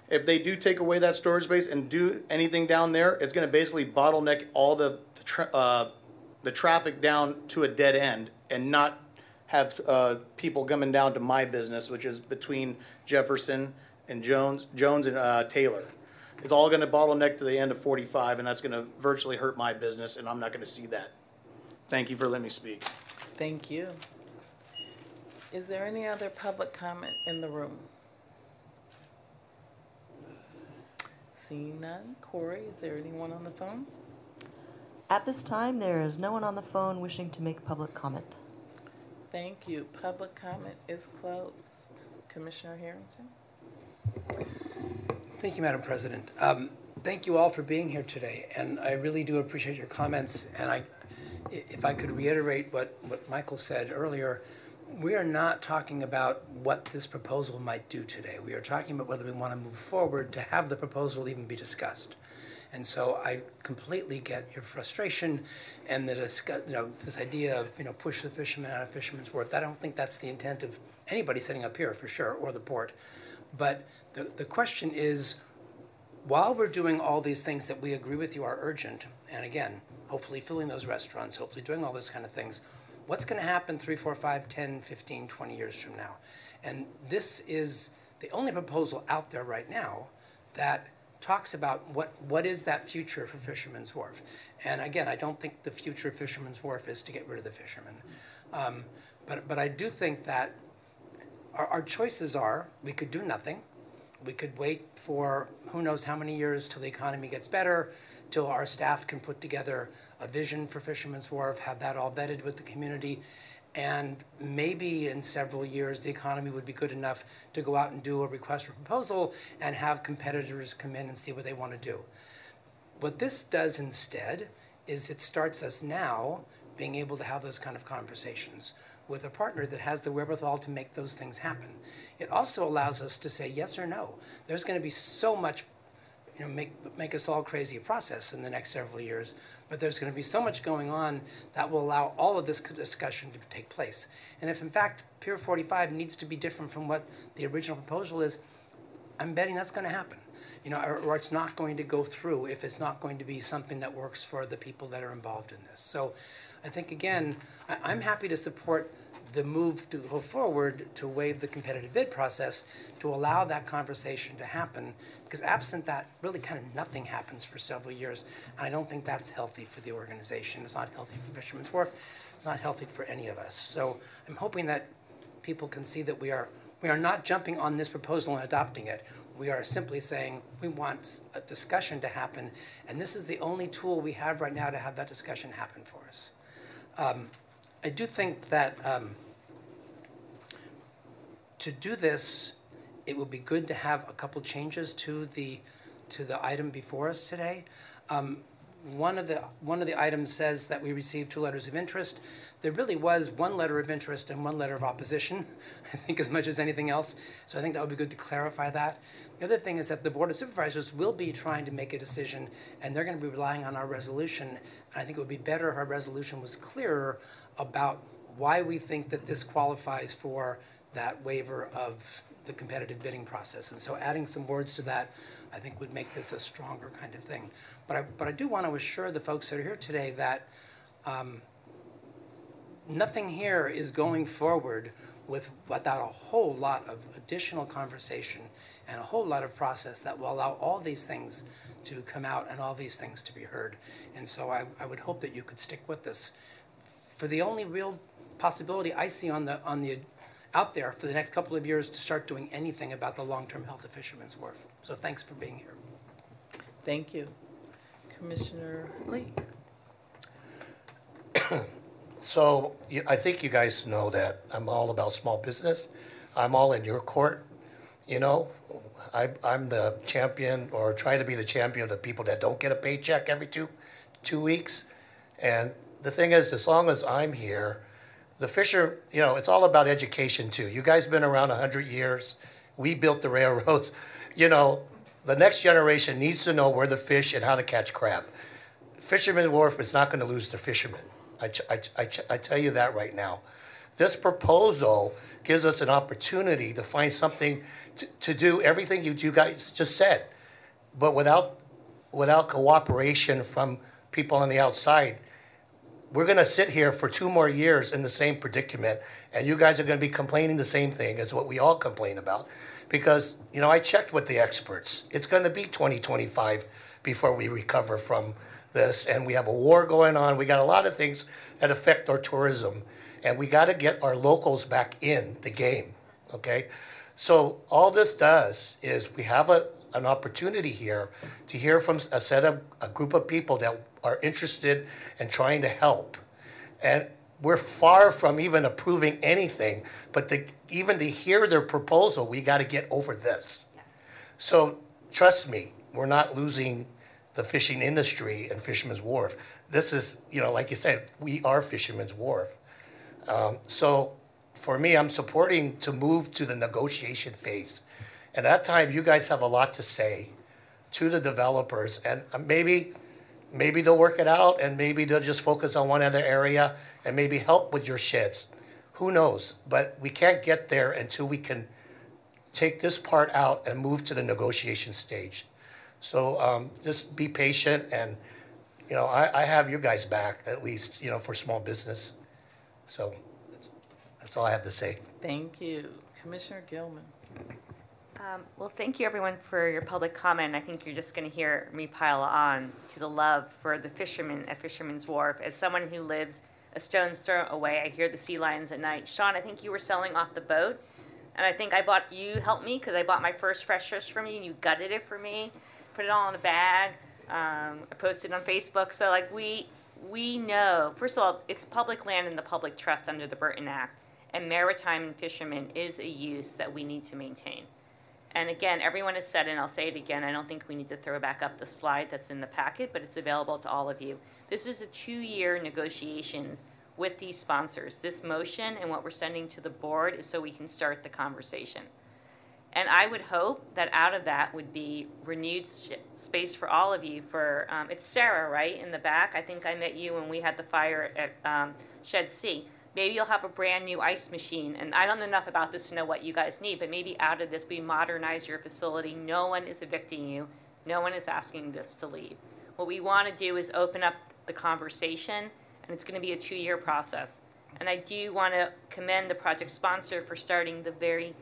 if they do take away that storage space and do anything down there, it's going to basically bottleneck all the the, tra- uh, the traffic down to a dead end and not have uh, people coming down to my business, which is between Jefferson and Jones, Jones and uh, Taylor. It's all going to bottleneck to the end of 45, and that's going to virtually hurt my business, and I'm not going to see that. Thank you for letting me speak. Thank you. Is there any other public comment in the room? Seeing none. Corey, is there anyone on the phone? At this time, there is no one on the phone wishing to make public comment. Thank you. Public comment is closed. Commissioner Harrington? Thank you, Madam President. Um, thank you all for being here today, and I really do appreciate your comments. And I, if I could reiterate what, what Michael said earlier, we are not talking about what this proposal might do today. We are talking about whether we want to move forward to have the proposal even be discussed. And so I completely get your frustration and the discuss, you know, this idea of, you know, push the fishermen out of Fisherman's Wharf. I don't think that's the intent of anybody sitting up here for sure, or the port. But the, the question is, while we're doing all these things that we agree with you are urgent, and again, hopefully filling those restaurants, hopefully doing all those kind of things, what's going to happen 3, 4, 5, 10, 15, 20 years from now? And this is the only proposal out there right now that talks about what, what is that future for Fisherman's Wharf. And again, I don't think the future of Fisherman's Wharf is to get rid of the fishermen. Um, but, but I do think that our, our choices are, we could do nothing. We could wait for who knows how many years till the economy gets better, till our staff can put together a vision for Fisherman's Wharf, have that all vetted with the community. And maybe in several years, the economy would be good enough to go out and do a request for proposal and have competitors come in and see what they want to do. What this does instead is it starts us now being able to have those kind of conversations with a partner that has the wherewithal to make those things happen. It also allows us to say yes or no. There's going to be so much you know, make, make us all crazy a process in the next several years. But there's going to be so much going on that will allow all of this discussion to take place. And if, in fact, Pier 45 needs to be different from what the original proposal is, I'm betting that's going to happen. You know, or, or, it's not going to go through if it's not going to be something that works for the people that are involved in this. So I think, again, I, I'm happy to support the move to go forward to waive the competitive bid process to allow that conversation to happen because absent that really kind of nothing happens for several years. And i don't think that's healthy for the organization. It's not healthy for fisherman's wharf. It's not healthy for any of us. So i'm hoping that people can see that we are we are not jumping on this proposal and adopting it we are simply saying we want a discussion to happen and this is the only tool we have right now to have that discussion happen for us um, I do think that um, to do this, it would be good to have a couple changes to the to the item before us today. Um, one of the one of the items says that we received two letters of interest. There really was one letter of interest and one letter of opposition, <laughs> I think, as much as anything else. So I think that would be good to clarify that. The other thing is that the Board of Supervisors will be trying to make a decision, and they're going to be relying on our resolution. And I think it would be better if our resolution was clearer about why we think that this qualifies for that waiver of the competitive bidding process. And so adding some words to that, I think would make this a stronger kind of thing. But I, but I do want to assure the folks that are here today that um, nothing here is going forward with without a whole lot of additional conversation and a whole lot of process that will allow all these things to come out and all these things to be heard. And so I, I would hope that you could stick with this. For the only real possibility I see on the on the out there for the next couple of years to start doing anything about the long-term health of Fisherman's Wharf. So thanks for being here. Thank you. Commissioner Lee. <coughs> so you, I think you guys know that I'm all about small business. I'm all in your court. You know, I, I'm the champion or try to be the champion of the people that don't get a paycheck every two, two weeks. And the thing is, as long as I'm here, the fisher, you know, it's all about education too. You guys been around 100 years. We built the railroads. <laughs> You know, the next generation needs to know where to fish and how to catch crab. Fisherman Wharf is not going to lose the fishermen. I, I, I, I tell you that right now. This proposal gives us an opportunity to find something to, to do everything you, you guys just said, but without, without cooperation from people on the outside we're going to sit here for two more years in the same predicament, and you guys are going to be complaining the same thing as what we all complain about. Because, you know, I checked with the experts. It's going to be 2025 before we recover from this, and we have a war going on. We got a lot of things that affect our tourism, and we got to get our locals back in the game, okay? So all this does is we have a, an opportunity here to hear from a set of a group of people that are interested in trying to help. And we're far from even approving anything, but to, even to hear their proposal, we got to get over this. So trust me, we're not losing the fishing industry and Fisherman's Wharf. This is, you know, like you said, we are Fisherman's Wharf. Um, so for me, I'm supporting to move to the negotiation phase. And that time, you guys have a lot to say to the developers, and uh, maybe maybe they'll work it out, and maybe they'll just focus on one other area and maybe help with your sheds. Who knows? But we can't get there until we can take this part out and move to the negotiation stage. So um, just be patient, and you know I, I have you guys back at least, you know, for small business. So that's, that's all I have to say. Thank you, Commissioner Gilman. Um, well, thank you everyone for your public comment. I think you're just going to hear me pile on to the love for the fishermen at Fisherman's Wharf. As someone who lives a stone's throw away, I hear the sea lions at night. Sean, I think you were selling off the boat, and I think I bought you helped me because I bought my first fresh fish from you, and you gutted it for me, put it all in a bag. Um, I posted on Facebook. So like we we know, first of all, it's public land and the public trust under the Burton Act, and maritime fishermen is a use that we need to maintain. And again, everyone has said, and I'll say it again, I don't think we need to throw back up the slide that's in the packet, but it's available to all of you. This is a two-year negotiations with these sponsors. This motion and what we're sending to the board is so we can start the conversation. And I would hope that out of that would be renewed space for all of you. For um, it's Sarah, right, in the back. I think I met you when we had the fire at um, Shed C. Maybe you'll have a brand new ice machine. And I don't know enough about this to know what you guys need, but maybe out of this, we modernize your facility. No one is evicting you, no one is asking this to leave. What we want to do is open up the conversation, and it's going to be a two year process. And I do want to commend the project sponsor for starting the very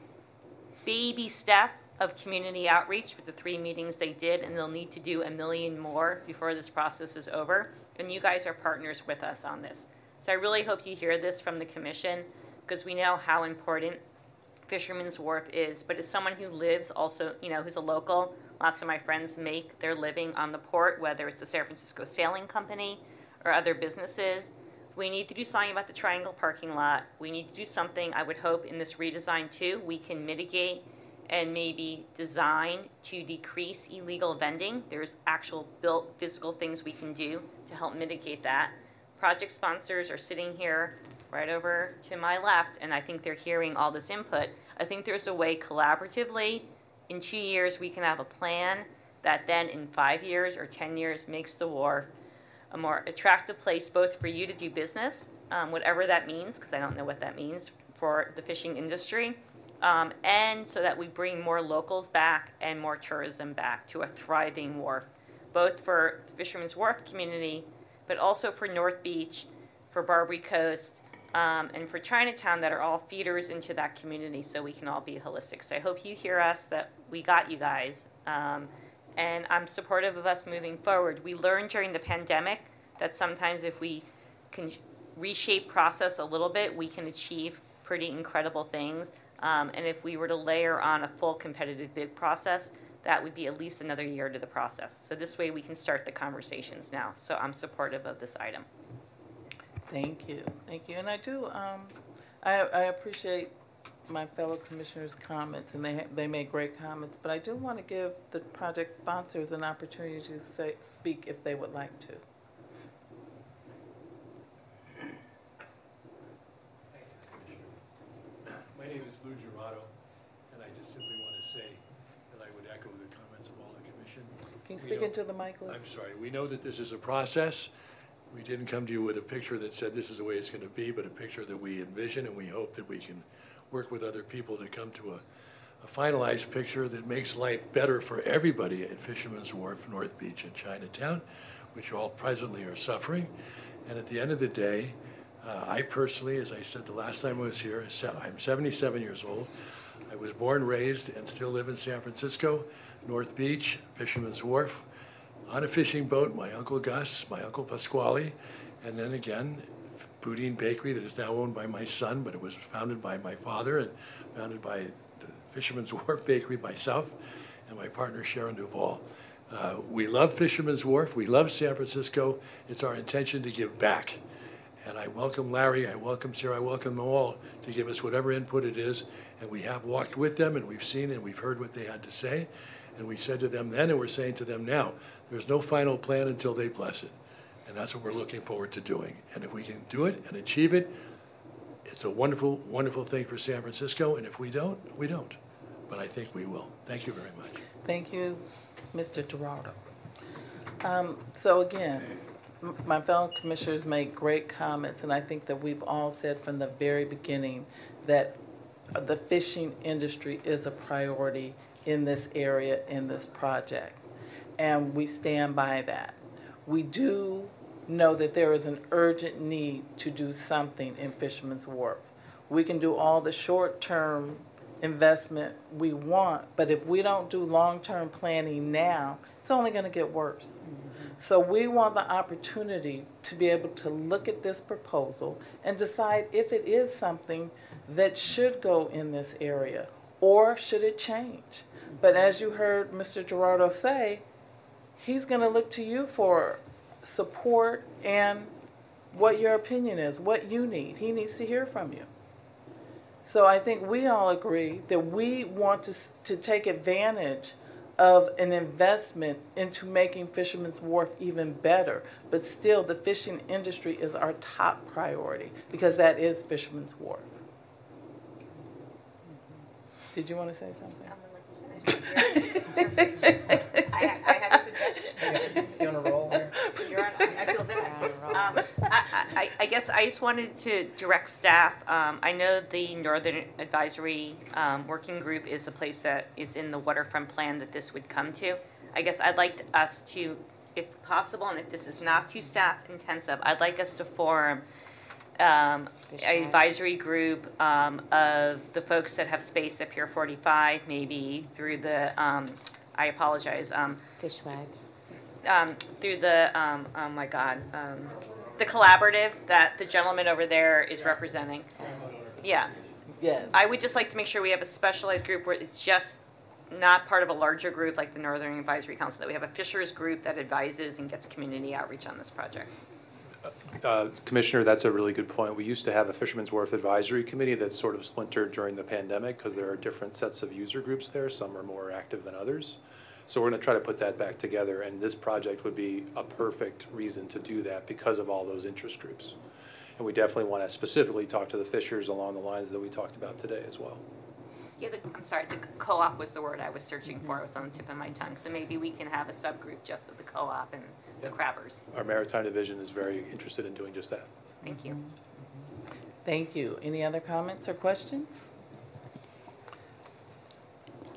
baby step of community outreach with the three meetings they did, and they'll need to do a million more before this process is over. And you guys are partners with us on this. So I really hope you hear this from the commission because we know how important Fisherman's Wharf is. But as someone who lives also, you know, who's a local, lots of my friends make their living on the port, whether it's the San Francisco Sailing Company or other businesses. We need to do something about the Triangle parking lot. We need to do something, I would hope, in this redesign too. We can mitigate and maybe design to decrease illegal vending. There's actual built physical things we can do to help mitigate that project sponsors are sitting here right over to my left, and I think they're hearing all this input. I think there's a way collaboratively, in two years, we can have a plan that then in five years or 10 years makes the wharf a more attractive place both for you to do business, um, whatever that means, because I don't know what that means for the fishing industry, um, and so that we bring more locals back and more tourism back to a thriving wharf, both for the Fisherman's Wharf community but also for North Beach, for Barbary Coast, um, and for Chinatown that are all feeders into that community so we can all be holistic. So I hope you hear us that we got you guys. Um, and I'm supportive of us moving forward. We learned during the pandemic that sometimes if we can reshape process a little bit, we can achieve pretty incredible things. Um, and if we were to layer on a full competitive bid process, that would be at least another year to the process. So this way we can start the conversations now. So I'm supportive of this item. Thank you, thank you. And I do, um, I, I appreciate my fellow commissioners' comments, and they, they made great comments, but I do want to give the project sponsors an opportunity to say, speak if they would like to. My name is Lou Giraudo, and I just simply want to say that I would echo the comments of all the commission. Can you speak into the mic, Lou? I'm sorry. We know that this is a process. We didn't come to you with a picture that said this is the way it's going to be, but a picture that we envision, and we hope that we can work with other people to come to a a finalized picture that makes life better for everybody at Fisherman's Wharf, North Beach, and Chinatown, which all presently are suffering. And at the end of the day, uh, I personally, as I said the last time I was here, I'm 77 years old. I was born, raised, and still live in San Francisco, North Beach, Fisherman's Wharf, on a fishing boat. My uncle Gus, my uncle Pasquale, and then again, Boudin Bakery that is now owned by my son, but it was founded by my father and founded by the Fisherman's <laughs> Wharf Bakery, myself, and my partner Sharon Duval. Uh, we love Fisherman's Wharf. We love San Francisco. It's our intention to give back. And I welcome Larry, I welcome Sarah, I welcome them all to give us whatever input it is. And we have walked with them and we've seen and we've heard what they had to say. And we said to them then and we're saying to them now, there's no final plan until they bless it. And that's what we're looking forward to doing. And if we can do it and achieve it, it's a wonderful, wonderful thing for San Francisco. And if we don't, we don't. But I think we will. Thank you very much. Thank you, Mr. Giraudo. Um, So again, my fellow commissioners made great comments, and I think that we've all said from the very beginning that the fishing industry is a priority in this area, in this project. And we stand by that. We do know that there is an urgent need to do something in Fisherman's Wharf. We can do all the short-term investment we want, but if we don't do long-term planning now, it's only going to get worse. Mm-hmm. So we want the opportunity to be able to look at this proposal and decide if it is something that should go in this area or should it change. But as you heard Mr. Giraudo say, he's going to look to you for support and what your opinion is, what you need. He needs to hear from you. So I think we all agree that we want to, to take advantage of an investment into making Fisherman's Wharf even better. But still, the fishing industry is our top priority because that is Fisherman's Wharf. Did you want to say something? I, <laughs> I have a suggestion. You on a roll here? You're on, I feel bad. Um, I, I, I guess I just wanted to direct staff, um, I know the Northern Advisory, um, Working Group is a place that is in the waterfront plan that this would come to. I guess I'd like us to, if possible, and if this is not too staff intensive, I'd like us to form um, an advisory group um, of the folks that have space at Pier 45, maybe through the, um, I apologize, um, Fishwag. Um, through the, um, oh my God, um, the collaborative that the gentleman over there is representing. Yeah. Yes. I would just like to make sure we have a specialized group where it's just not part of a larger group like the Northern Advisory Council, that we have a Fishers group that advises and gets community outreach on this project. Uh, Commissioner, that's a really good point. We used to have a Fisherman's Wharf Advisory Committee that sort of splintered during the pandemic because there are different sets of user groups there. Some are more active than others. So we're going to try to put that back together, and this project would be a perfect reason to do that because of all those interest groups. And we definitely want to specifically talk to the fishers along the lines that we talked about today as well. Yeah, the, I'm sorry, the co-op was the word I was searching for, mm-hmm. it was on the tip of my tongue. So maybe we can have a subgroup just of the co-op and the crabbers. Our Maritime Division is very interested in doing just that. Thank you. Thank you. Any other comments or questions?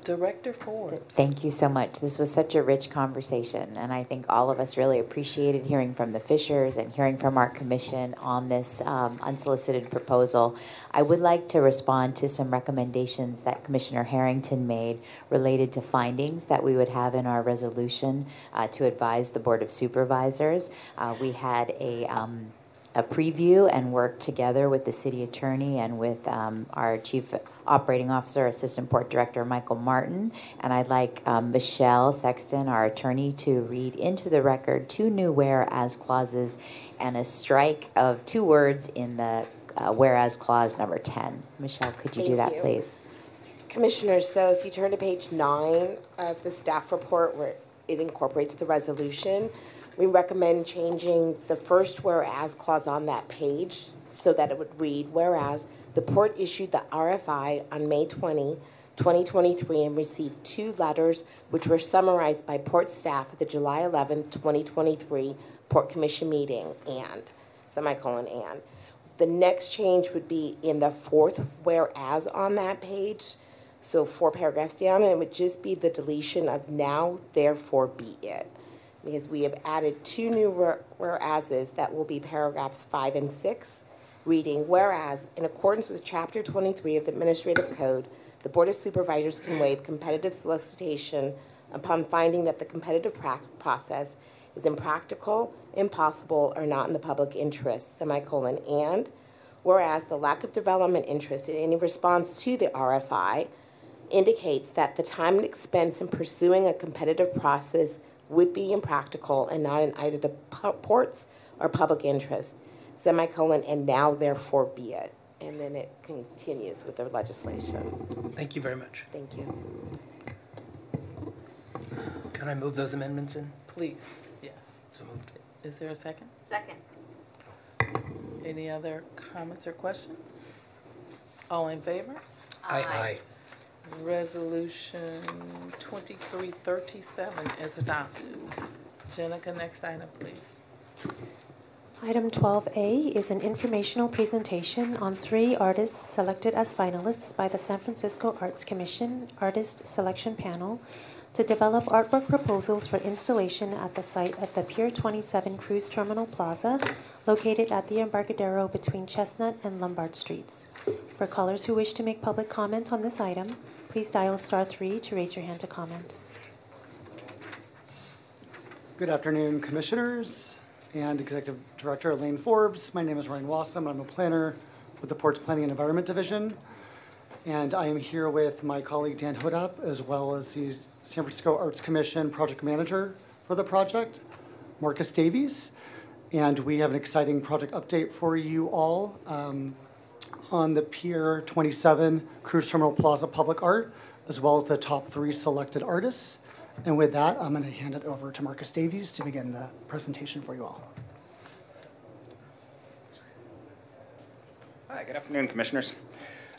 Director Forbes. Thank you so much. This was such a rich conversation, and I think all of us really appreciated hearing from the Fishers and hearing from our commission on this um, unsolicited proposal. I would like to respond to some recommendations that Commissioner Harrington made related to findings that we would have in our resolution uh, to advise the Board of Supervisors. Uh, we had a um, a preview and work together with the city attorney and with um, our chief operating officer, assistant port director Michael Martin. And I'd like um, Michelle Sexton, our attorney, to read into the record two new whereas clauses and a strike of two words in the uh, whereas clause number 10. Michelle, could you do that, you. please? Commissioners, so if you turn to page nine of the staff report where it incorporates the resolution, we recommend changing the first whereas clause on that page so that it would read, whereas the port issued the RFI on May 20, 2023, and received two letters which were summarized by port staff at the July 11, 2023 Port Commission meeting, and, semicolon, and. The next change would be in the fourth whereas on that page. So four paragraphs down, and it would just be the deletion of now, therefore be it. Because we have added two new where- whereases that will be paragraphs five and six, reading, whereas, in accordance with Chapter 23 of the Administrative Code, the Board of Supervisors can waive competitive solicitation upon finding that the competitive prac- process is impractical, impossible, or not in the public interest, semicolon, and whereas the lack of development interest in any response to the RFI indicates that the time and expense in pursuing a competitive process would be impractical and not in either the port's or public interest, semicolon, and now therefore be it. And then it continues with the legislation. Thank you very much. Thank you. Can I move those amendments in? Please, yes. So moved. Is there a second? Second. Any other comments or questions? All in favor? Aye. Aye. Resolution 2337 is adopted. Jenica, next item, please. Item 12A is an informational presentation on three artists selected as finalists by the San Francisco Arts Commission Artist Selection Panel to develop artwork proposals for installation at the site of the Pier 27 Cruise Terminal Plaza, located at the Embarcadero between Chestnut and Lombard Streets. For callers who wish to make public comment on this item, please dial star three to raise your hand to comment. Good afternoon, Commissioners and Executive Director Elaine Forbes. My name is Ryan Wassam. I'm a planner with the Ports Planning and Environment Division. And I am here with my colleague Dan Hodapp, as well as the San Francisco Arts Commission project manager for the project, Marcus Davies. And we have an exciting project update for you all um, on the Pier 27 Cruise Terminal Plaza Public Art, as well as the top three selected artists. And with that, I'm going to hand it over to Marcus Davies to begin the presentation for you all. Hi, good afternoon, Commissioners.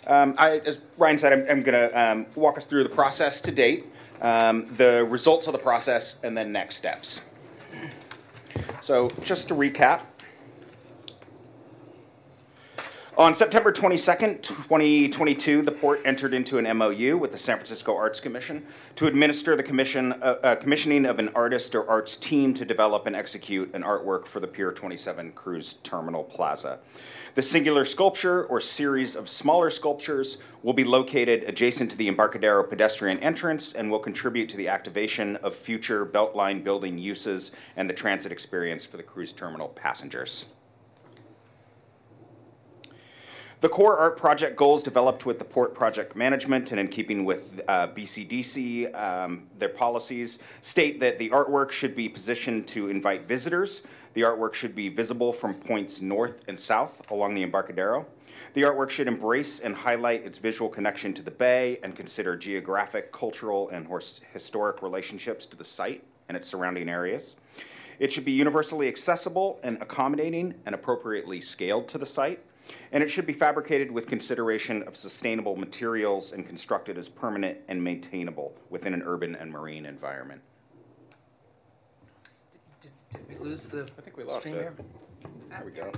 Um, I, as Ryan said, I'm, I'm going to um, walk us through the process to date, um, the results of the process, and then next steps. So, just to recap, on September 22nd, 2022, the port entered into an MOU with the San Francisco Arts Commission to administer the commission, uh, uh, commissioning of an artist or arts team to develop and execute an artwork for the Pier 27 Cruise Terminal Plaza. The singular sculpture or series of smaller sculptures will be located adjacent to the Embarcadero pedestrian entrance and will contribute to the activation of future Beltline building uses and the transit experience for the cruise terminal passengers. The core art project goals developed with the port project management and in keeping with uh, BCDC, um, their policies state that the artwork should be positioned to invite visitors. The artwork should be visible from points north and south along the Embarcadero. The artwork should embrace and highlight its visual connection to the bay and consider geographic, cultural, and historic relationships to the site and its surrounding areas. It should be universally accessible and accommodating and appropriately scaled to the site and it should be fabricated with consideration of sustainable materials and constructed as permanent and maintainable within an urban and marine environment. Did, did we lose the I think we lost stream it. here? There we go.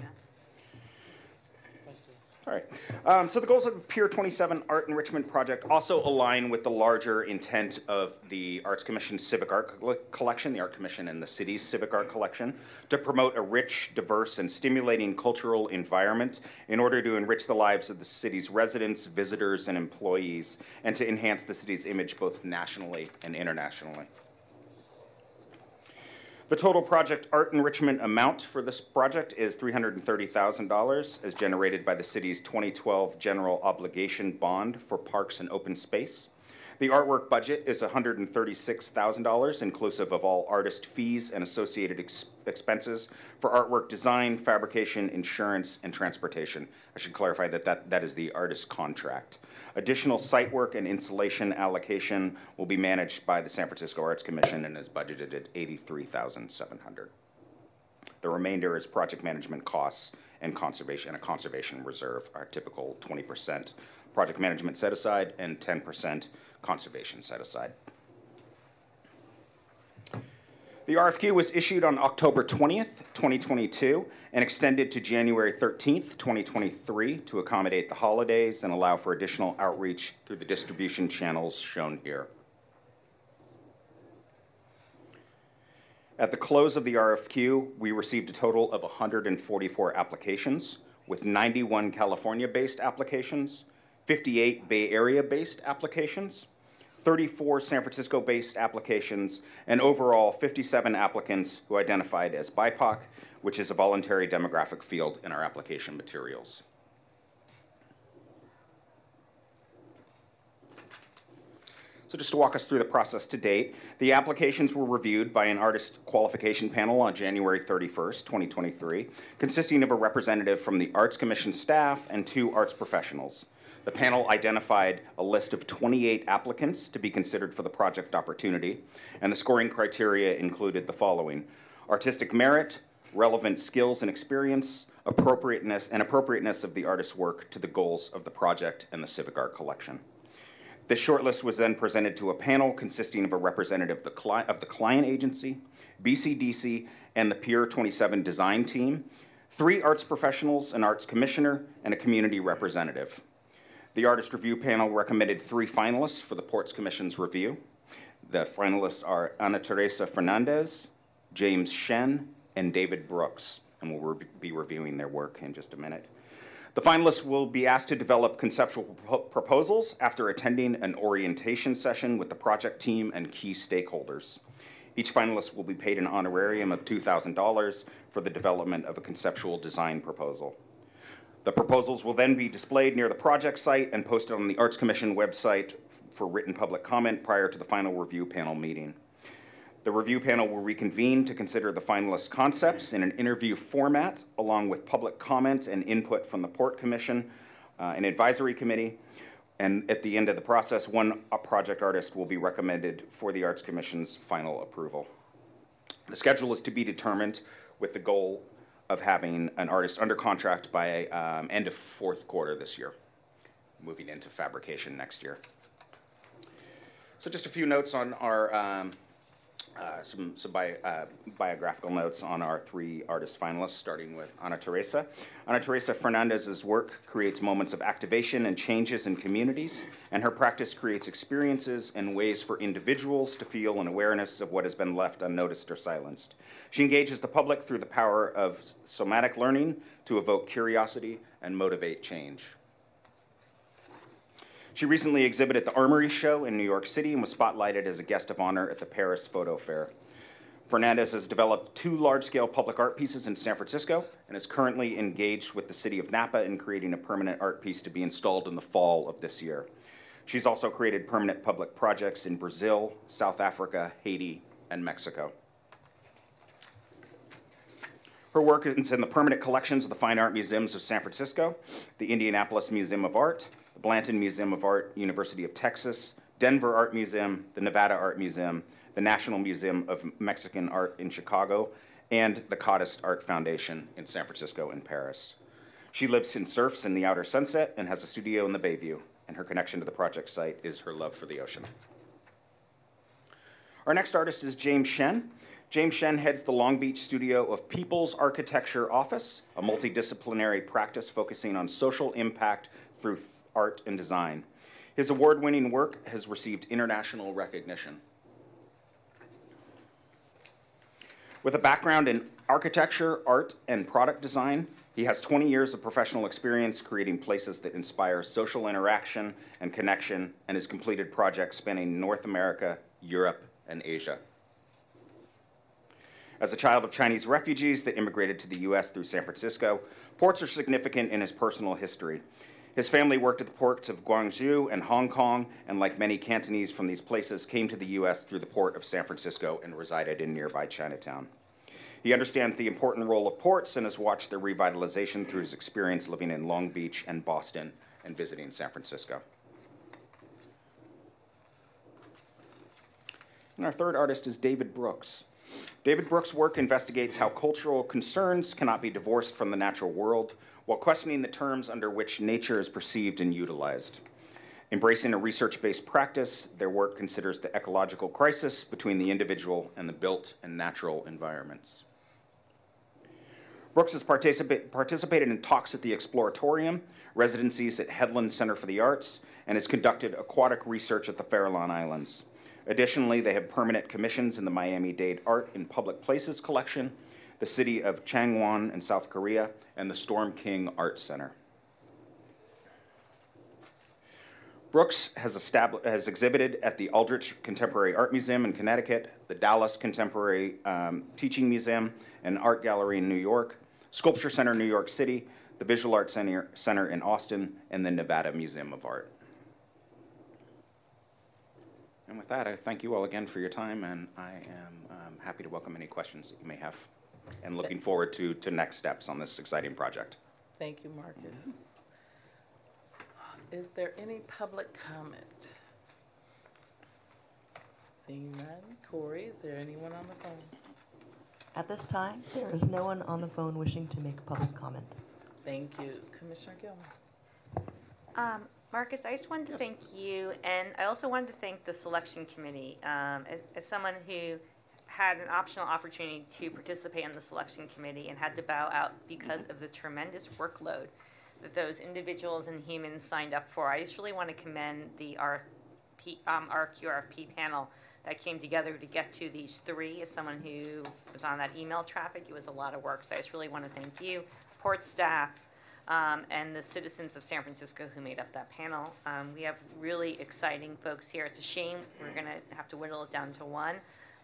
All right. Um, so the goals of the Pier 27 Art Enrichment Project also align with the larger intent of the Arts Commission Civic Art Collection, the Art Commission and the city's Civic Art Collection, to promote a rich, diverse, and stimulating cultural environment in order to enrich the lives of the city's residents, visitors, and employees, and to enhance the city's image both nationally and internationally. The total project art enrichment amount for this project is $330,000 as generated by the city's 2012 general obligation bond for parks and open space. The artwork budget is $136,000, inclusive of all artist fees and associated ex- expenses for artwork design, fabrication, insurance, and transportation. I should clarify that that, that is the artist contract. Additional site work and installation allocation will be managed by the San Francisco Arts Commission and is budgeted at 83,700. the remainder is project management costs and conservation and a conservation reserve, our typical 20% project management set aside and 10% conservation set aside. The RFQ was issued on October 20th, 2022, and extended to January 13th, 2023 to accommodate the holidays and allow for additional outreach through the distribution channels shown here. At the close of the RFQ, we received a total of 144 applications, with 91 California based applications, 58 Bay Area based applications, 34 San Francisco based applications, and overall 57 applicants who identified as BIPOC, which is a voluntary demographic field in our application materials. So, just to walk us through the process to date, the applications were reviewed by an artist qualification panel on January 31st, 2023, consisting of a representative from the Arts Commission staff and two arts professionals. The panel identified a list of 28 applicants to be considered for the project opportunity, and the scoring criteria included the following artistic merit, relevant skills and experience, appropriateness, and appropriateness of the artist's work to the goals of the project and the civic art collection. The shortlist was then presented to a panel consisting of a representative of the, client agency, BCDC, and the Pier 27 design team, three arts professionals, an arts commissioner, and a community representative. The artist review panel recommended three finalists for the Ports Commission's review. The finalists are Ana Teresa Fernandez, James Shen, and David Brooks, and we'll re- be reviewing their work in just a minute. The finalists will be asked to develop conceptual propo- proposals after attending an orientation session with the project team and key stakeholders. Each finalist will be paid an honorarium of $2,000 for the development of a conceptual design proposal. The proposals will then be displayed near the project site and posted on the Arts Commission website for written public comment prior to the final review panel meeting. The review panel will reconvene to consider the finalist concepts in an interview format, along with public comment and input from the Port Commission, uh, an advisory committee, and at the end of the process, one project artist will be recommended for the Arts Commission's final approval. The schedule is to be determined with the goal of having an artist under contract by um, end of fourth quarter this year, moving into fabrication next year. So just a few notes on our um, uh, some, some bi- uh, biographical notes on our three artist finalists, starting with Ana Teresa. Ana Teresa Fernandez's work creates moments of activation and changes in communities, and her practice creates experiences and ways for individuals to feel an awareness of what has been left unnoticed or silenced. She engages the public through the power of somatic learning to evoke curiosity and motivate change. She recently exhibited at the Armory Show in New York City and was spotlighted as a guest of honor at the Paris Photo Fair. Fernandez has developed two large scale public art pieces in San Francisco and is currently engaged with the city of Napa in creating a permanent art piece to be installed in the fall of this year. She's also created permanent public projects in Brazil, South Africa, Haiti, and Mexico. Her work is in the permanent collections of the Fine Art Museums of San Francisco, the Indianapolis Museum of Art, Blanton Museum of Art, University of Texas, Denver Art Museum, the Nevada Art Museum, the National Museum of Mexican Art in Chicago, and the Kadist Art Foundation in San Francisco and Paris. She lives in surfs in the outer sunset and has a studio in the Bayview, and her connection to the project site is her love for the ocean. Our next artist is James Shen. James Shen heads the Long Beach studio of People's Architecture Office, a multidisciplinary practice focusing on social impact through art and design. His award winning work has received international recognition. With a background in architecture, art, and product design, he has 20 years of professional experience creating places that inspire social interaction and connection, and has completed projects spanning North America, Europe, and Asia. As a child of Chinese refugees that immigrated to the U.S. through San Francisco, ports are significant in his personal history. His family worked at the ports of Guangzhou and Hong Kong, and like many Cantonese from these places, came to the U.S. through the port of San Francisco and resided in nearby Chinatown. He understands the important role of ports and has watched their revitalization through his experience living in Long Beach and Boston and visiting San Francisco. And our third artist is David Brooks. David Brooks' work investigates how cultural concerns cannot be divorced from the natural world while questioning the terms under which nature is perceived and utilized. Embracing a research based practice, their work considers the ecological crisis between the individual and the built and natural environments. Brooks has participa- participated in talks at the Exploratorium, residencies at Headland Center for the Arts, and has conducted aquatic research at the Farallon Islands. Additionally, they have permanent commissions in the Miami Dade Art in Public Places collection, the city of Changwon in South Korea, and the Storm King Art Center. Brooks has, has exhibited at the Aldrich Contemporary Art Museum in Connecticut, the Dallas Contemporary um, Teaching Museum and Art Gallery in New York, Sculpture Center in New York City, the Visual Arts Center, Center in Austin, and the Nevada Museum of Art. And with that, I thank you all again for your time, and I am um, happy to welcome any questions that you may have, and looking forward to, to next steps on this exciting project. Thank you, Marcus. Is there any public comment? Seeing none. Corey, is there anyone on the phone? At this time, there is no one on the phone wishing to make public comment. Thank you. Commissioner Gilman. Um, Marcus, I just wanted to thank you, and I also wanted to thank the selection committee. Um, as, as someone who had an optional opportunity to participate in the selection committee and had to bow out because of the tremendous workload that those individuals and humans signed up for, I just really want to commend the P, um, RFQ, RFP panel that came together to get to these three. As someone who was on that email traffic, it was a lot of work. So I just really want to thank you, port staff, um, and the citizens of San Francisco who made up that panel. Um, we have really exciting folks here. It's a shame we're going to have to whittle it down to one.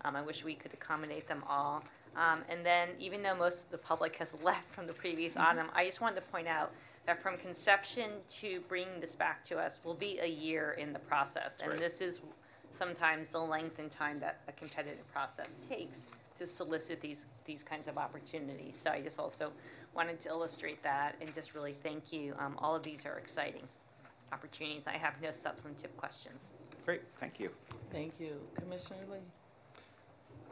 Um, I wish we could accommodate them all. Um, and then, even though most of the public has <laughs> left from the previous Mm-hmm. item, I just wanted to point out that from conception to bringing this back to us will be a year in the process. And right. this is sometimes the length and time that a competitive process takes to solicit these, these kinds of opportunities. So I just also wanted to illustrate that and just really thank you. Um, all of these are exciting opportunities. I have no substantive questions. Great, thank you. Thank you. Commissioner Lee?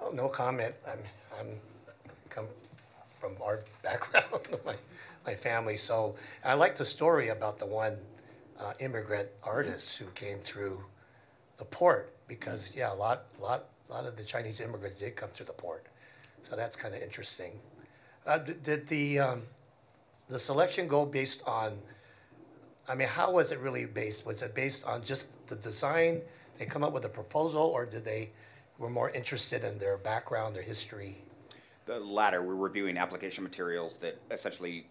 Oh, no comment. I'm, I'm come from our background, <laughs> my, my family. So I like the story about the one uh, immigrant artist who came through the port because, yeah, a lot, lot, lot of the Chinese immigrants did come through the port. So that's kind of interesting. Uh, d- did the, um, the selection go based on, I mean, how was it really based? Was it based on just the design? They come up with a proposal or did they, were more interested in their background, their history? The latter, we're reviewing application materials that essentially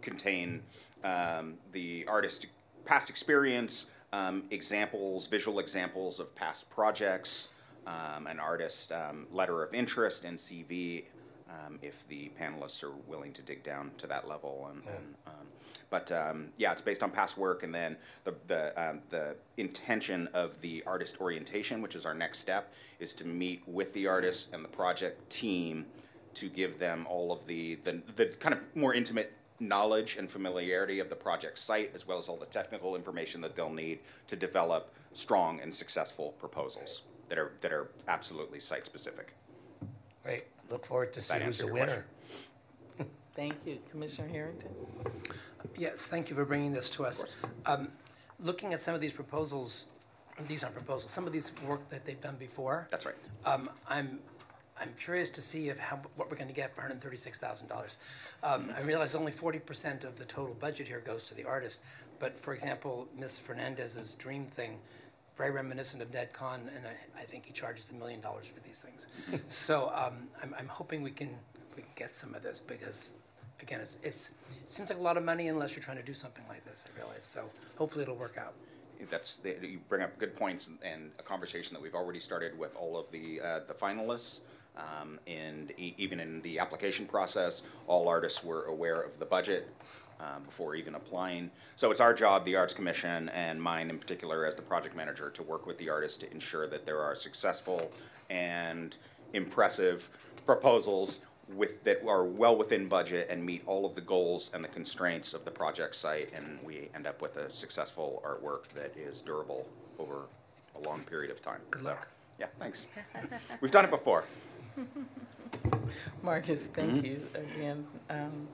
contain um, the artist's past experience, um, examples, visual examples of past projects, um, an artist um, letter of interest and CV, um, if the panelists are willing to dig down to that level. And, and, um, but um, yeah, it's based on past work, and then the the um, the intention of the artist orientation, which is our next step, is to meet with the artist and the project team to give them all of the, the, the kind of more intimate knowledge and familiarity of the project site, as well as all the technical information that they'll need to develop strong and successful proposals that are, that are absolutely site-specific. Right, look forward to Does that see who's the your winner. Thank you. Commissioner Harrington? Yes, thank you for bringing this to us. Um, Looking at some of these proposals, these aren't proposals, some of these work that they've done before. That's right. Um, I'm, I'm curious to see if, how, what we're going to get for $136,000. Um, I realize only 40% of the total budget here goes to the artist, but for example, Ms. Fernandez's dream thing, very reminiscent of Ned Kahn, and I, I think he charges a million dollars for these things. <laughs> so um, I'm, I'm hoping we can, we can get some of this because, again, it's, it's, it seems like a lot of money unless you're trying to do something like this, I realize. So hopefully it'll work out. That's, the- you bring up good points and a conversation that we've already started with all of the, uh, the finalists. Um, And e- even in the application process, all artists were aware of the budget um, before even applying. So it's our job, the Arts Commission, and mine in particular as the project manager, to work with the artists to ensure that there are successful and impressive proposals with, that are well within budget and meet all of the goals and the constraints of the project site, and we end up with a successful artwork that is durable over a long period of time. Good luck. Yeah, thanks. <laughs> We've done it before. Marcus, thank Mhm. you again. Um,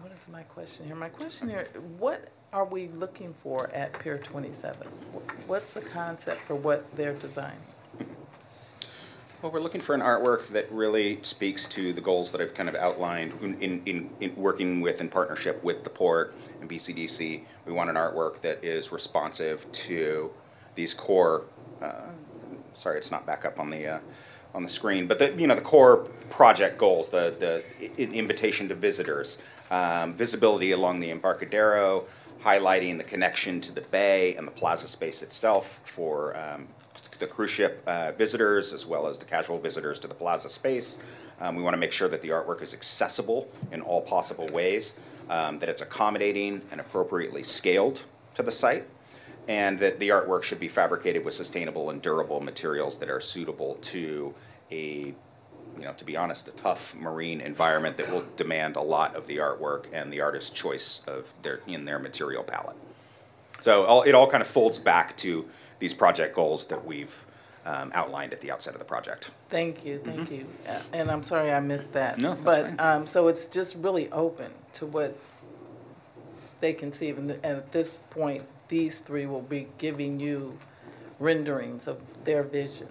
What is my question here? My question here, what are we looking for at Pier 27? What's the concept for what they're designing? Well, we're looking for an artwork that really speaks to the goals that I've kind of outlined in, in, in, in working with in partnership with the port and BCDC. We want an artwork that is responsive to these core. Uh, sorry, it's not back up on the uh, on the screen, but the you know the core project goals, the the invitation to visitors, um, visibility along the Embarcadero, highlighting the connection to the bay and the plaza space itself for um, the cruise ship uh, visitors as well as the casual visitors to the plaza space. Um, we want to make sure that the artwork is accessible in all possible ways, um, that it's accommodating and appropriately scaled to the site, and that the artwork should be fabricated with sustainable and durable materials that are suitable to a you know, to be honest, a tough marine environment that will demand a lot of the artwork and the artist's choice of their in their material palette. So all, it all kind of folds back to these project goals that we've um, outlined at the outset of the project. Thank you, thank you. Uh, And I'm sorry I missed that. No, that's But, um, so it's just really open to what they conceive. And th- and at this point, these three will be giving you renderings of their visions.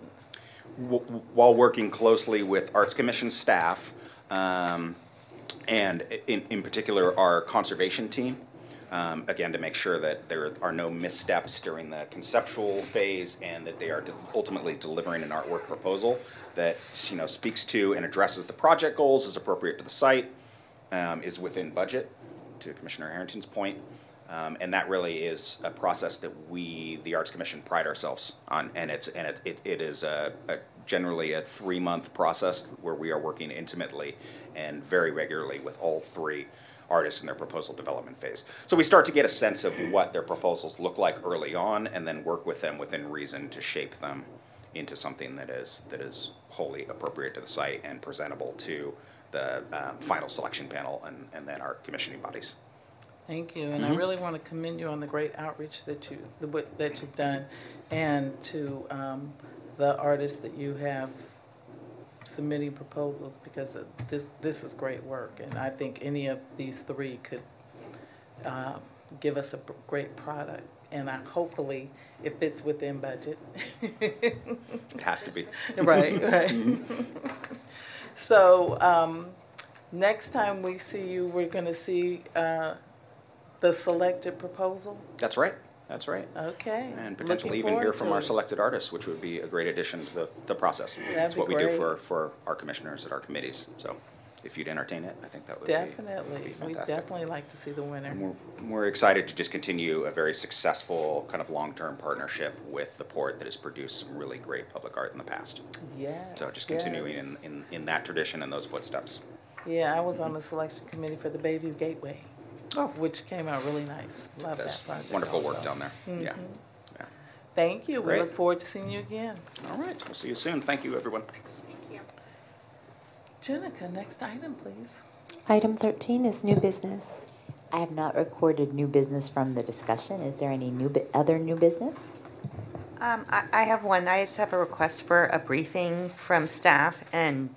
w- while working closely with Arts Commission staff, um, and in, in particular our conservation team, Um, again, to make sure that there are no missteps during the conceptual phase and that they are de- ultimately delivering an artwork proposal that you know speaks to and addresses the project goals, is appropriate to the site, um, is within budget. To Commissioner Harrington's point, um, and that really is a process that we, the Arts Commission, pride ourselves on, and it's and it, it, it is a, a generally a three month process where we are working intimately and very regularly with all three artists in their proposal development phase. So we start to get a sense of what their proposals look like early on, and then work with them within reason to shape them into something that is that is wholly appropriate to the site and presentable to the um, final selection panel and, and then our commissioning bodies. Thank you, and I Mhm. really want to commend you on the great outreach that you, the that you've done, and to um, the artists that you have submitting proposals, because of this, this is great work, and I think any of these three could um, give us a b- great product, and I, hopefully, it fits within budget. It has to be. <laughs> Right, right. So, um, next time we see you, we're gonna see, uh, the selected proposal? That's right. That's right. Okay. And potentially Looking even hear forward from to our it. selected artists, which would be a great addition to the, the process. That's be what we do great. for, for our commissioners at our committees. So if you'd entertain it, I think that would be. Definitely, we fantastic. definitely like to see the winner. And we're, we're excited to just continue a very successful kind of long-term partnership with the port that has produced some really great public art in the past. Yes. So just continuing yes. in, in, in that tradition and those footsteps. Yeah, I was on the selection committee for the Bayview Gateway. Oh. Which came out really nice. Love That's that project. wonderful work also. down there. Yeah. Mhm. Yeah. Thank you. We Great. look forward to seeing you again. All right. We'll see you soon. Thank you, everyone. Thanks. Jenica, next item, please. Item 13 is new business. I have not recorded new business from the discussion. Is there any new, bu- other new business? Um, I, I have one. I just have a request for a briefing from staff and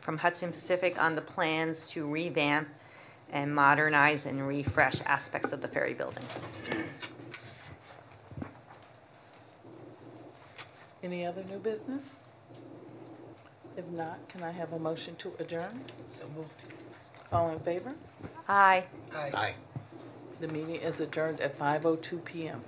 from Hudson Pacific on the plans to revamp and modernize and refresh aspects of the ferry building. Any other new business? If not, can I have a motion to adjourn? So moved. All in favor? Aye. Aye. Aye. The meeting is adjourned at 5:02 PM.